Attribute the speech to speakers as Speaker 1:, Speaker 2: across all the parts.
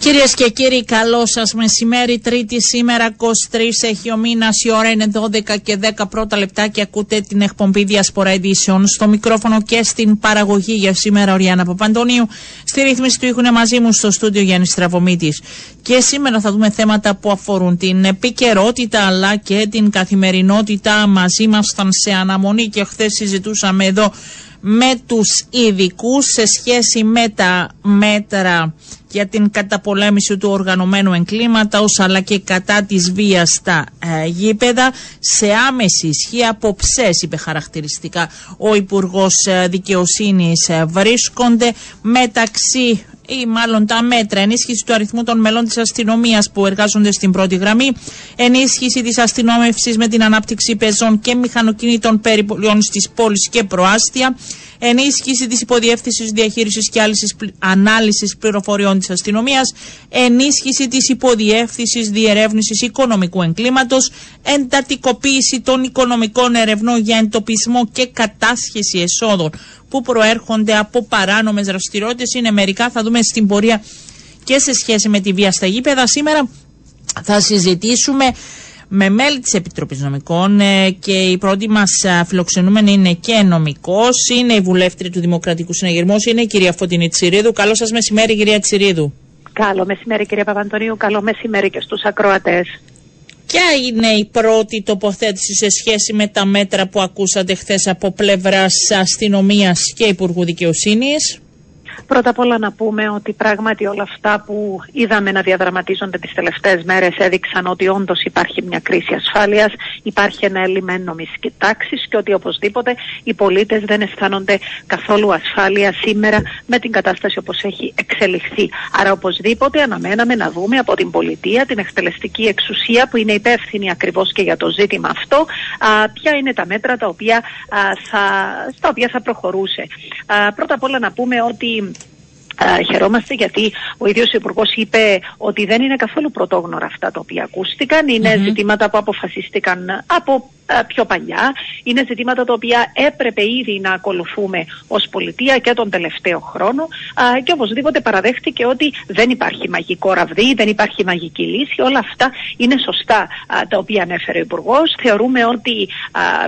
Speaker 1: Κυρίες και κύριοι, καλό σας μεσημέρι. Τρίτη σήμερα, 23 έχει ο μήνας. Η ώρα είναι 12 και 10 πρώτα λεπτά και ακούτε την εκπομπή Διασπορά Ειδήσεων. Στο μικρόφωνο και στην παραγωγή για σήμερα, ο Ριάννα Παπαντονίου. Στη ρύθμιση του ήχουν μαζί μου στο στούντιο Γιάννης Στραβωμίτη. Και σήμερα θα δούμε θέματα που αφορούν την επικαιρότητα αλλά και την καθημερινότητα. Μαζί ήμασταν σε αναμονή και χθες συζητούσαμε εδώ με τους ειδικούς σε σχέση με τα μέτρα για την καταπολέμηση του οργανωμένου εγκλήματος αλλά και κατά της βίας στα ε, γήπεδα. Σε άμεση ισχύ από ψές είπε χαρακτηριστικά ο Υπουργός ε, Δικαιοσύνης ε, βρίσκονται μεταξύ ή μάλλον τα μέτρα, ενίσχυση του αριθμού των μελών της αστυνομίας που εργάζονται στην πρώτη γραμμή, ενίσχυση της αστυνόμευσης με την ανάπτυξη πεζών και μηχανοκινήτων περιπολιών στις πόλεις και προάστια, ενίσχυση της υποδιεύθυνσης διαχείρισης και ανάλυσης πληροφοριών της αστυνομίας, ενίσχυση της υποδιεύθυνσης διερεύνησης οικονομικού εγκλήματος, εντατικοποίηση των οικονομικών ερευνών για εντοπισμό και κατάσχεση εσόδων που προέρχονται από παράνομες δραστηριότητες. Είναι μερικά, θα δούμε στην πορεία και σε σχέση με τη βία στα γήπεδα. Σήμερα θα συζητήσουμε με μέλη της Επιτροπής Νομικών ε, και η πρώτη μας φιλοξενούμενη είναι και νομικός, είναι η βουλεύτρια του Δημοκρατικού Συναγερμού, είναι η κυρία Φωτεινή Τσιρίδου. Καλό σας μεσημέρι κυρία Τσιρίδου.
Speaker 2: Καλό μεσημέρι κυρία Παπαντονίου, καλό μεσημέρι και στους ακροατές.
Speaker 1: Ποια είναι η πρώτη τοποθέτηση σε σχέση με τα μέτρα που ακούσατε χθες από πλευράς αστυνομίας και Υπουργού Δικαιοσύνης;
Speaker 2: Πρώτα απ' όλα να πούμε ότι πράγματι όλα αυτά που είδαμε να διαδραματίζονται τις τελευταίες μέρες έδειξαν ότι όντως υπάρχει μια κρίση ασφάλειας, υπάρχει ένα έλλειμμα έννομης και τάξης και ότι οπωσδήποτε οι πολίτες δεν αισθάνονται καθόλου ασφάλεια σήμερα με την κατάσταση όπως έχει εξελιχθεί. Άρα οπωσδήποτε αναμέναμε να δούμε από την πολιτεία, την εκτελεστική εξουσία που είναι υπεύθυνη ακριβώς και για το ζήτημα αυτό, α, ποια είναι τα μέτρα τα οποία, α, θα, στα οποία θα προχωρούσε. Α, πρώτα απ' όλα να πούμε ότι Uh, χαιρόμαστε γιατί ο ίδιος ο Υπουργός είπε ότι δεν είναι καθόλου πρωτόγνωρα αυτά τα οποία ακούστηκαν. ζητήματα που αποφασίστηκαν από ε, πιο παλιά. Είναι ζητήματα τα οποία έπρεπε ήδη να ακολουθούμε ως πολιτεία και τον τελευταίο χρόνο. Και οπωσδήποτε παραδέχτηκε ότι δεν υπάρχει μαγικό ραβδί, δεν υπάρχει μαγική λύση. Όλα αυτά είναι σωστά τα οποία ανέφερε ο Υπουργός. Θεωρούμε ότι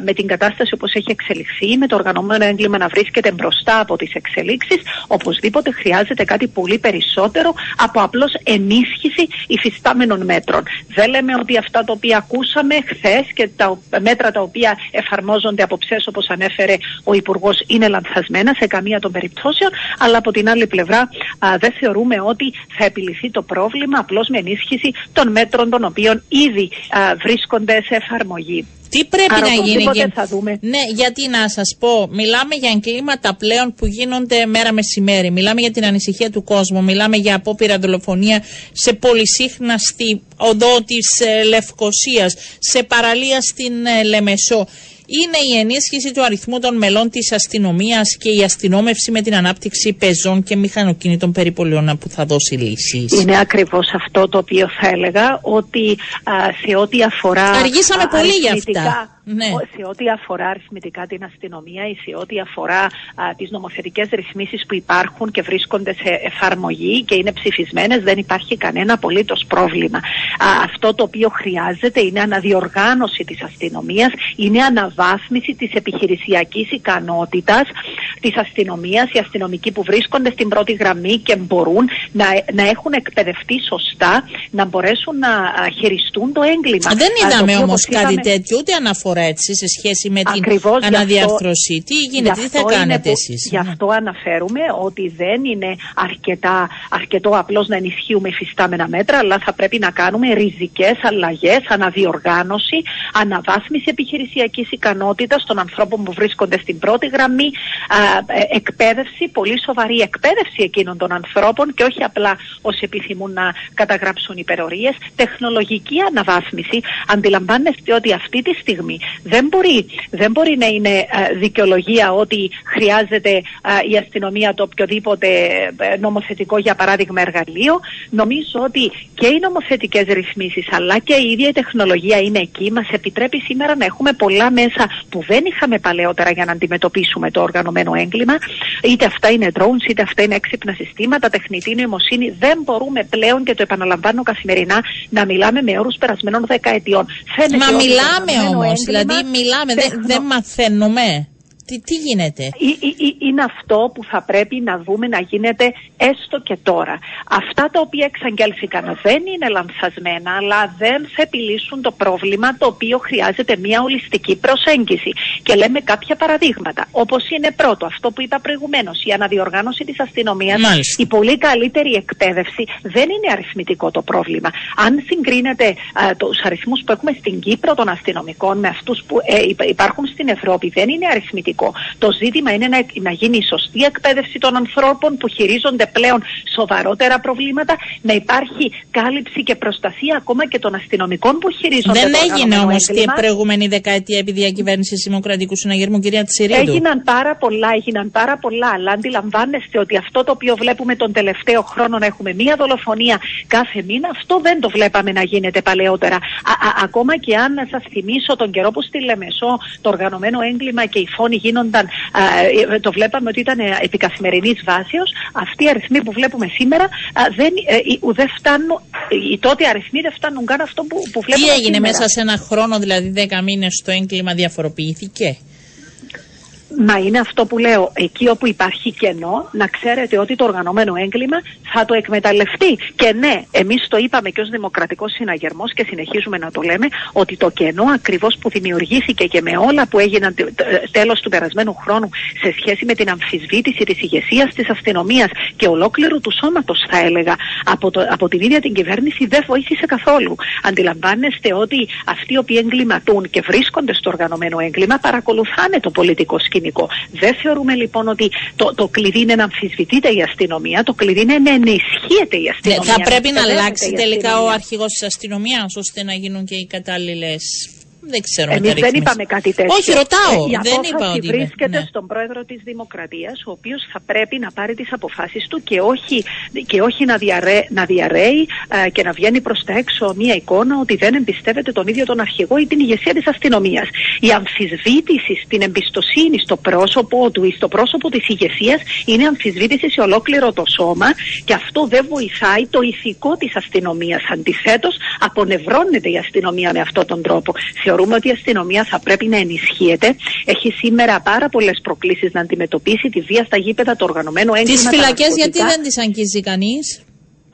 Speaker 2: με την κατάσταση όπως έχει εξελιχθεί, με το οργανωμένο έγκλημα να βρίσκεται μπροστά από τις εξελίξεις, οπωσδήποτε χρειάζεται κάτι πολύ περισσότερο από απλώς ενίσχυση υφιστάμενων μέτρων. Δεν λέμε ότι αυτά τα οποία ακούσαμε χθες και τα μέτρα τα οποία εφαρμόζονται από ψές όπως ανέφερε ο Υπουργός είναι λανθασμένα σε καμία των περιπτώσεων αλλά από την άλλη πλευρά α, δεν θεωρούμε ότι θα επιληθεί το πρόβλημα απλώς με ενίσχυση των μέτρων των οποίων ήδη α, βρίσκονται σε εφαρμογή.
Speaker 1: Τι πρέπει
Speaker 2: Άρα,
Speaker 1: να γίνει.
Speaker 2: Για... Θα δούμε.
Speaker 1: Ναι, γιατί να σας πω, μιλάμε για εγκλήματα πλέον που γίνονται μέρα μεσημέρι. Μιλάμε για την ανησυχία του κόσμου. Μιλάμε για απόπειρα δολοφονία σε πολυσύχναστη οδό της ε, Λευκοσίας, σε παραλία στην ε, Λεμεσό είναι η ενίσχυση του αριθμού των μελών της αστυνομίας και η αστυνόμευση με την ανάπτυξη πεζών και μηχανοκίνητων περιπολιών που θα δώσει λύσεις.
Speaker 2: Είναι ακριβώς αυτό το οποίο θα έλεγα ότι α, σε ό,τι αφορά.
Speaker 1: Αργήσαμε πολύ γι' αυτά.
Speaker 2: Ναι. Σε ό,τι αφορά αριθμητικά την αστυνομία ή σε ό,τι αφορά τι τις νομοθετικές ρυθμίσεις που υπάρχουν και βρίσκονται σε εφαρμογή και είναι ψηφισμένες, δεν υπάρχει κανένα απολύτως πρόβλημα. αυτό το οποίο χρειάζεται είναι αναδιοργάνωση της αστυνομίας, είναι αναβάθμιση της επιχειρησιακής ικανότητας της αστυνομίας, οι αστυνομικοί που βρίσκονται στην πρώτη γραμμή και μπορούν να, να έχουν εκπαιδευτεί σωστά, να μπορέσουν να χειριστούν το έγκλημα.
Speaker 1: Δεν είδαμε όμως κάτι τέτοιο, ούτε αναφορά έτσι σε σχέση με την
Speaker 2: Ακριβώς
Speaker 1: αναδιαρθρωσή. Τι γίνεται, τι θα κάνετε εσείς;
Speaker 2: Γι' αυτό αναφέρουμε ότι δεν είναι αρκετά, αρκετό απλώς να ενισχύουμε υφιστάμενα μέτρα, αλλά θα πρέπει να κάνουμε ριζικές αλλαγές, αναδιοργάνωση, αναβάθμιση επιχειρησιακής ικανότητας των ανθρώπων που βρίσκονται στην πρώτη γραμμή, α, ε, εκπαίδευση, πολύ σοβαρή εκπαίδευση εκείνων των ανθρώπων και όχι απλά όσοι επιθυμούν να καταγράψουν υπερορίες, τεχνολογική αναβάθμιση. Αντιλαμβάνεστε ότι αυτή τη στιγμή δεν μπορεί, δεν μπορεί να είναι ε, δικαιολογία ότι χρειάζεται ε, η αστυνομία το οποιοδήποτε ε, νομοθετικό για παράδειγμα εργαλείο. Νομίζω ότι και οι νομοθετικές ρυθμίσεις αλλά και η ίδια η τεχνολογία είναι εκεί. Μας επιτρέπει σήμερα να έχουμε πολλά μέσα μέσα που δεν είχαμε παλαιότερα για να αντιμετωπίσουμε το οργανωμένο έγκλημα. Είτε αυτά είναι drones, είτε αυτά είναι έξυπνα συστήματα, τεχνητή νοημοσύνη. Δεν μπορούμε πλέον, και το επαναλαμβάνω καθημερινά, να μιλάμε με όρους περασμένων δεκαετιών.
Speaker 1: Φαίνεται Μα μιλάμε όμως, δηλαδή μιλάμε, δεν μαθαίνουμε. Τι, τι γίνεται;
Speaker 2: είναι αυτό που θα πρέπει να δούμε να γίνεται έστω και τώρα. Αυτά τα οποία εξαγγέλθηκαν δεν είναι λανθασμένα, αλλά δεν θα επιλύσουν το πρόβλημα το οποίο χρειάζεται μια ολιστική προσέγγιση. Και λέμε κάποια παραδείγματα. Όπως είναι πρώτο, αυτό που είπα προηγουμένως, η αναδιοργάνωση της αστυνομίας, η πολύ καλύτερη εκπαίδευση. Δεν είναι αριθμητικό το πρόβλημα. Αν συγκρίνετε τους αριθμούς που έχουμε στην Κύπρο των αστυνομικών με αυτούς που ε, υπάρχουν στην Ευρώπη, δεν είναι αριθμητικό το ζήτημα είναι να, να γίνει η σωστή εκπαίδευση των ανθρώπων που χειρίζονται πλέον σοβαρότερα προβλήματα, να υπάρχει κάλυψη και προστασία ακόμα και των αστυνομικών που χειρίζονται
Speaker 1: Δεν έγινε όμως την προηγούμενη δεκαετία επί διακυβέρνησης Δημοκρατικού Συναγερμού, κυρία Τσιρίδου.
Speaker 2: Έγιναν πάρα πολλά, έγιναν πάρα πολλά, αλλά αντιλαμβάνεστε ότι αυτό το οποίο βλέπουμε τον τελευταίο χρόνο να έχουμε μία δολοφονία κάθε μήνα, αυτό δεν το βλέπαμε να γίνεται παλαιότερα. ακόμα και αν σας θυμίσω τον καιρό που στη Λεμεσό το οργανωμένο έγκλημα και η φόνη γίνονταν, ε, το βλέπαμε ότι ήταν ε, επί καθημερινής βάσεως, αυτοί οι αριθμοί που βλέπουμε σήμερα δεν, ε, δεν φτάνουν, οι τότε αριθμοί δεν φτάνουν καν αυτό που, που βλέπουμε
Speaker 1: Τι έγινε μέσα σε ένα χρόνο, δηλαδή 10 μήνες, το έγκλημα διαφοροποιήθηκε;
Speaker 2: Μα είναι αυτό που λέω, εκεί όπου υπάρχει κενό, να ξέρετε ότι το οργανωμένο έγκλημα θα το εκμεταλλευτεί. Και ναι, εμείς το είπαμε και ως Δημοκρατικός Συναγερμός και συνεχίζουμε να το λέμε, ότι το κενό ακριβώς που δημιουργήθηκε και με όλα που έγιναν τέλος του περασμένου χρόνου σε σχέση με την αμφισβήτηση της ηγεσίας της αστυνομίας και ολόκληρου του σώματος, θα έλεγα, από, το, από την ίδια την κυβέρνηση δεν βοήθησε καθόλου. Αντιλαμβάνεστε ότι αυτοί οι οποίοι εγκληματούν και βρίσκονται στο οργανωμένο έγκλημα παρακολουθάνε το πολιτικό σκηνικό δεν θεωρούμε λοιπόν ότι το, το κλειδί είναι να αμφισβητείται η αστυνομία, το κλειδί είναι να ενισχύεται η αστυνομία.
Speaker 1: Ναι, θα πρέπει να αλλάξει τελικά ο αρχηγός της αστυνομίας ώστε να γίνουν και οι κατάλληλες δεν ξέρω
Speaker 2: Εμείς δεν είπαμε κάτι τέτοιο.
Speaker 1: Όχι, ρωτάω.
Speaker 2: Η
Speaker 1: δεν είπα ότι
Speaker 2: βρίσκεται ναι. στον πρόεδρο της Δημοκρατίας, ο οποίος θα πρέπει να πάρει τις αποφάσεις του και όχι, και όχι να, διαρρέ, να διαρρέει ε, και να βγαίνει προς τα έξω μια εικόνα ότι δεν εμπιστεύεται τον ίδιο τον αρχηγό ή την ηγεσία της αστυνομίας. Η αμφισβήτηση στην εμπιστοσύνη στο πρόσωπο του ή στο πρόσωπο της ηγεσίας είναι αμφισβήτηση σε ολόκληρο το σώμα και αυτό δεν βοηθάει το ηθικό της αστυνομίας. Αντιθέτως, απονευρώνεται η αστυνομία με αυτόν τον τρόπο θεωρούμε ότι η αστυνομία θα πρέπει να ενισχύεται. Έχει σήμερα πάρα πολλές προκλήσεις να αντιμετωπίσει τη βία στα γήπεδα, το οργανωμένο έγκλημα.
Speaker 1: Τις φυλακές, γιατί δεν τις αγγίζει κανείς;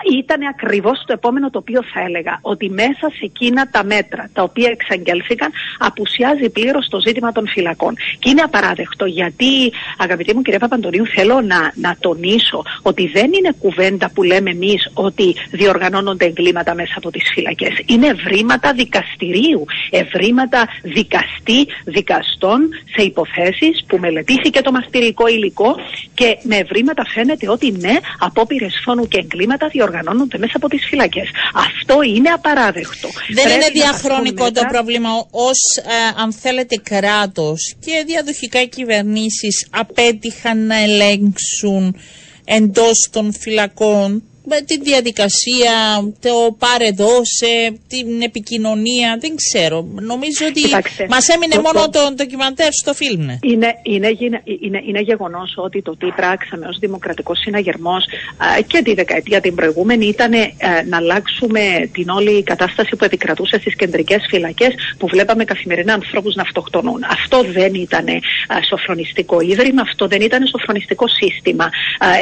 Speaker 2: Ήταν ακριβώς το επόμενο το οποίο θα έλεγα. Ότι μέσα σε εκείνα τα μέτρα τα οποία εξαγγέλθηκαν απουσιάζει πλήρως το ζήτημα των φυλακών. Και είναι απαράδεκτο γιατί, αγαπητή μου κυρία Παπαντονίου, θέλω να, να τονίσω ότι δεν είναι κουβέντα που λέμε εμείς ότι διοργανώνονται εγκλήματα μέσα από τις φυλακές. Είναι ευρήματα δικαστηρίου, ευρήματα δικαστή δικαστών σε υποθέσεις που μελετήθηκε το μαστηρικό υλικό και με ευρήματα φαίνεται ότι ναι, απόπειρες φόνου και εγκλήματα οργανώνονται μέσα από τις φυλακές. Αυτό είναι απαράδεκτο.
Speaker 1: Δεν είναι διαχρονικό το πρόβλημα ως, ε, αν θέλετε, κράτος και διαδοχικά κυβερνήσεις απέτυχαν να ελέγξουν εντός των φυλακών με τη διαδικασία, το πάρε δώσε, την επικοινωνία, δεν ξέρω. Νομίζω ότι μας έμεινε μόνο το, το ντοκιμαντέρ στο φιλμ. Ναι.
Speaker 2: Είναι, είναι, είναι, είναι γεγονός ότι το τι πράξαμε ως Δημοκρατικός Συναγερμός και τη δεκαετία την προηγούμενη ήταν ε, να αλλάξουμε την όλη κατάσταση που επικρατούσε στις κεντρικές φυλακές που βλέπαμε καθημερινά ανθρώπους να αυτοκτονούν. Αυτό δεν ήταν σοφρονιστικό ίδρυμα, αυτό δεν ήταν σοφρονιστικό σύστημα.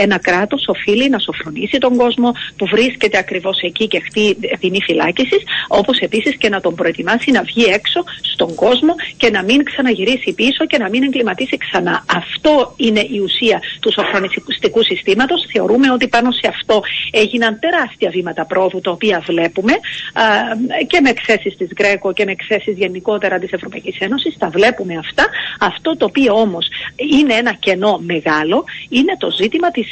Speaker 2: Ένα κράτος οφείλει να σοφρονίσει τον κόσμο που βρίσκεται ακριβώς εκεί και χτεί ποινή φυλάκιση, όπως επίσης και να τον προετοιμάσει να βγει έξω στον κόσμο και να μην ξαναγυρίσει πίσω και να μην εγκληματίσει ξανά. Αυτό είναι η ουσία του σοφρονιστικού συστήματος. Θεωρούμε ότι πάνω σε αυτό έγιναν τεράστια βήματα πρόοδου, τα οποία βλέπουμε α, και με εκθέσεις της Γκρέκο και με εκθέσεις γενικότερα της Ευρωπαϊκής Ένωσης. Τα βλέπουμε αυτά. Αυτό το οποίο όμως είναι ένα κενό μεγάλο είναι το ζήτημα της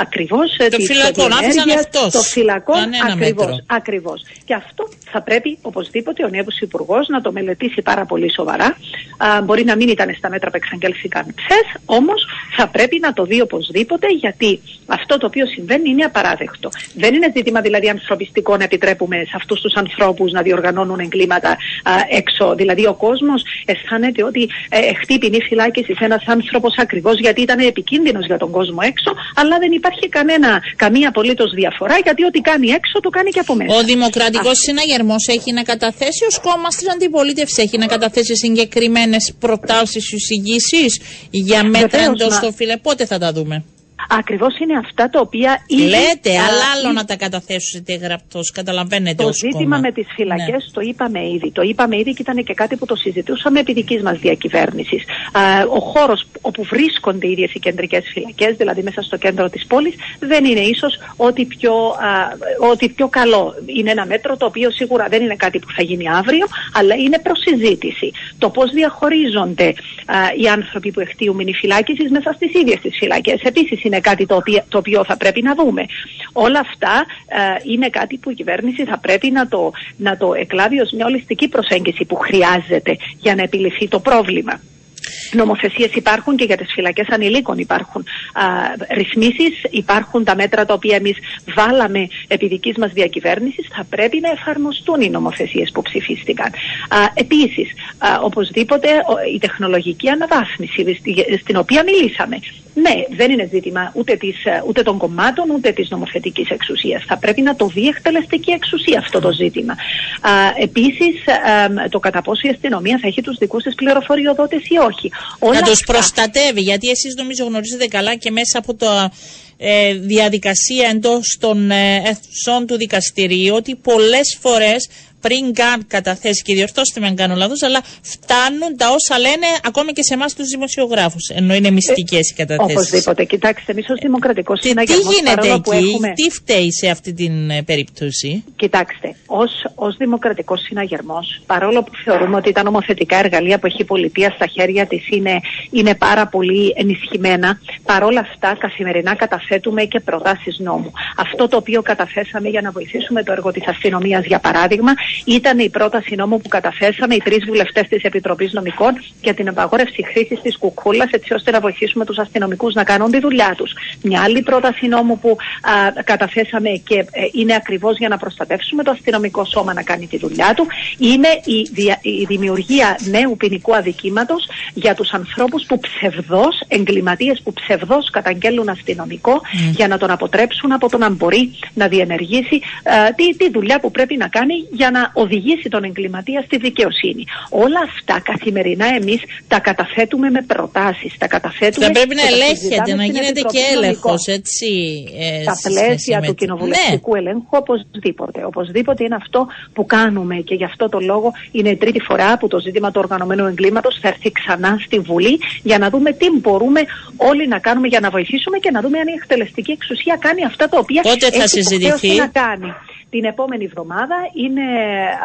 Speaker 2: ακριβώς
Speaker 1: της τον
Speaker 2: Το φυλακό ακριβώς, ακριβώς. Και αυτό θα πρέπει οπωσδήποτε ο νέος Υπουργός να το μελετήσει πάρα πολύ σοβαρά Α, μπορεί να μην ήταν στα μέτρα που εξαγγέλθηκαν χθες, όμως θα πρέπει να το δει οπωσδήποτε, γιατί αυτό το οποίο συμβαίνει είναι απαράδεκτο. Δεν είναι ζήτημα δηλαδή ανθρωπιστικό να επιτρέπουμε σε αυτούς τους ανθρώπους να διοργανώνουν εγκλήματα α, έξω. Δηλαδή ο κόσμος αισθάνεται ότι ε, χτύπηνη φυλάκιση σε ένας άνθρωπος ακριβώς γιατί ήταν επικίνδυνος για τον κόσμο έξω, αλλά δεν υπάρχει κανένα, καμία απολύτως διαφορά γιατί ό,τι κάνει έξω το κάνει και από μέσα.
Speaker 1: Ο Δημοκρατικός Συναγερμός έχει να καταθέσει ω κόμμα στην αντιπολίτευσης, έχει να καταθέσει συγκεκριμένες προτάσεις, εισηγήσει για μέτρα εντός στο φίλε. Πότε θα τα δούμε;
Speaker 2: Ακριβώς είναι αυτά τα οποία ήδη.
Speaker 1: Λέτε, αλλά άλλο να τα καταθέσετε γραπτός. Καταλαβαίνετε
Speaker 2: Το
Speaker 1: ως
Speaker 2: ζήτημα
Speaker 1: κόμμα.
Speaker 2: με τις φυλακές
Speaker 1: Ναι.
Speaker 2: το είπαμε ήδη. Το είπαμε ήδη και ήταν και κάτι που το συζητούσαμε επί δικής μας διακυβέρνησης. Ο χώρος όπου βρίσκονται οι ίδιες οι κεντρικές φυλακές, δηλαδή μέσα στο κέντρο της πόλης, δεν είναι ίσως ό,τι πιο, α, ό,τι πιο καλό. Είναι ένα μέτρο το οποίο σίγουρα δεν είναι κάτι που θα γίνει αύριο, αλλά είναι προς συζήτηση. Το πώς διαχωρίζονται α, οι άνθρωποι που εκτίουν μηνυφυλάκιση μέσα στις ίδιες τις φυλακές. Επίσης είναι κάτι το οποίο, το οποίο θα πρέπει να δούμε. Όλα αυτά α, είναι κάτι που η κυβέρνηση θα πρέπει να το, να το εκλάβει ως μια ολιστική προσέγγιση που χρειάζεται για να επιληθεί το πρόβλημα. Νομοθεσίες υπάρχουν και για τις φυλακές ανηλίκων υπάρχουν α, ρυθμίσεις, υπάρχουν τα μέτρα τα οποία εμείς βάλαμε επί δικής μας διακυβέρνησης, θα πρέπει να εφαρμοστούν οι νομοθεσίες που ψηφίστηκαν. Α, επίσης, α, οπωσδήποτε ο- η τεχνολογική αναβάθμιση στη- στην οποία μιλήσαμε. Ναι, δεν είναι ζήτημα ούτε, της, ε, ούτε των κομμάτων ούτε της νομοθετικής εξουσίας. Θα πρέπει να το δει η εκτελεστική εξουσία αυτό το ζήτημα. Α, επίσης, α, το κατά πόσο η αστυνομία θα έχει τους δικούς της πληροφοριοδότες ή όχι. Όλα
Speaker 1: να τους
Speaker 2: αυτά-
Speaker 1: προστατεύει. Γιατί εσείς νομίζω γνωρίζετε καλά και μέσα από το ε, διαδικασία εντός των ε, αίθουσών του δικαστηρίου ότι πολλές φορές πριν καν καταθέσει και διορθώστε με αν κάνω λάθος, αλλά φτάνουν τα όσα λένε ακόμη και σε εμάς τους δημοσιογράφους. Ενώ είναι μυστικές οι καταθέσεις.
Speaker 2: Οπωσδήποτε. Κοιτάξτε, εμείς ως Δημοκρατικός
Speaker 1: Τι, τι
Speaker 2: Συναγερμό.
Speaker 1: γίνεται εκεί,
Speaker 2: που έχουμε...
Speaker 1: τι φταίει σε αυτή την ε, περίπτωση;
Speaker 2: Κοιτάξτε, ως, ως δημοκρατικός συναγερμός, παρόλο που θεωρούμε ότι τα νομοθετικά εργαλεία που έχει η πολιτεία στα χέρια της είναι, είναι πάρα πολύ ενισχυμένα, παρόλα αυτά καθημερινά καταθέτουμε και προτάσεις νόμου. Αυτό το οποίο καταθέσαμε για να βοηθήσουμε το έργο της αστυνομίας, για παράδειγμα, ήταν η πρόταση νόμου που καταθέσαμε οι τρεις βουλευτές της Επιτροπής Νομικών για την απαγόρευση χρήσης της κουκούλας, έτσι ώστε να βοηθήσουμε τους αστυνομικούς να κάνουν τη δουλειά τους. Μια άλλη πρόταση νόμου που α, καταθέσαμε και ε, είναι ακριβώς για να προστατεύσουμε το αστυνομικό σώμα να κάνει τη δουλειά του, είναι η, δια- η δημιουργία νέου ποινικού αδικήματος για τους ανθρώπους που ψευδώς, εγκληματίες που ψευδώς καταγγέλουν αστυνομικό για να τον αποτρέψουν από το να μπορεί να διενεργήσει ε, τη, τη δουλειά που πρέπει να κάνει για να οδηγήσει τον εγκληματία στη δικαιοσύνη. Όλα αυτά καθημερινά εμείς τα καταθέτουμε με προτάσεις, τα καταθέτουμε
Speaker 1: Θα πρέπει να
Speaker 2: και τα
Speaker 1: ελέγχεται,
Speaker 2: συζητάμε
Speaker 1: να
Speaker 2: στην
Speaker 1: γίνεται
Speaker 2: Επιτροπή
Speaker 1: και έλεγχος,
Speaker 2: Νομικών
Speaker 1: έτσι. ε,
Speaker 2: στα
Speaker 1: σε σχέση
Speaker 2: πλαίσια
Speaker 1: με
Speaker 2: του
Speaker 1: τη-
Speaker 2: κοινοβουλευτικού ελέγχου οπωσδήποτε. Οπωσδήποτε είναι αυτό που κάνουμε και γι' αυτό το λόγο είναι η τρίτη φορά που το ζήτημα του οργανωμένου εγκλήματος θα έρθει ξανά στη Βουλή για να δούμε τι μπορούμε όλοι να κάνουμε για να βοηθήσουμε και να δούμε αν η εκτελεστική εξουσία κάνει αυτά τα οποία
Speaker 1: Πότε θα
Speaker 2: έχει
Speaker 1: συζητηθεί;
Speaker 2: υποχρέωση να κάνει. Την επόμενη εβδομάδα είναι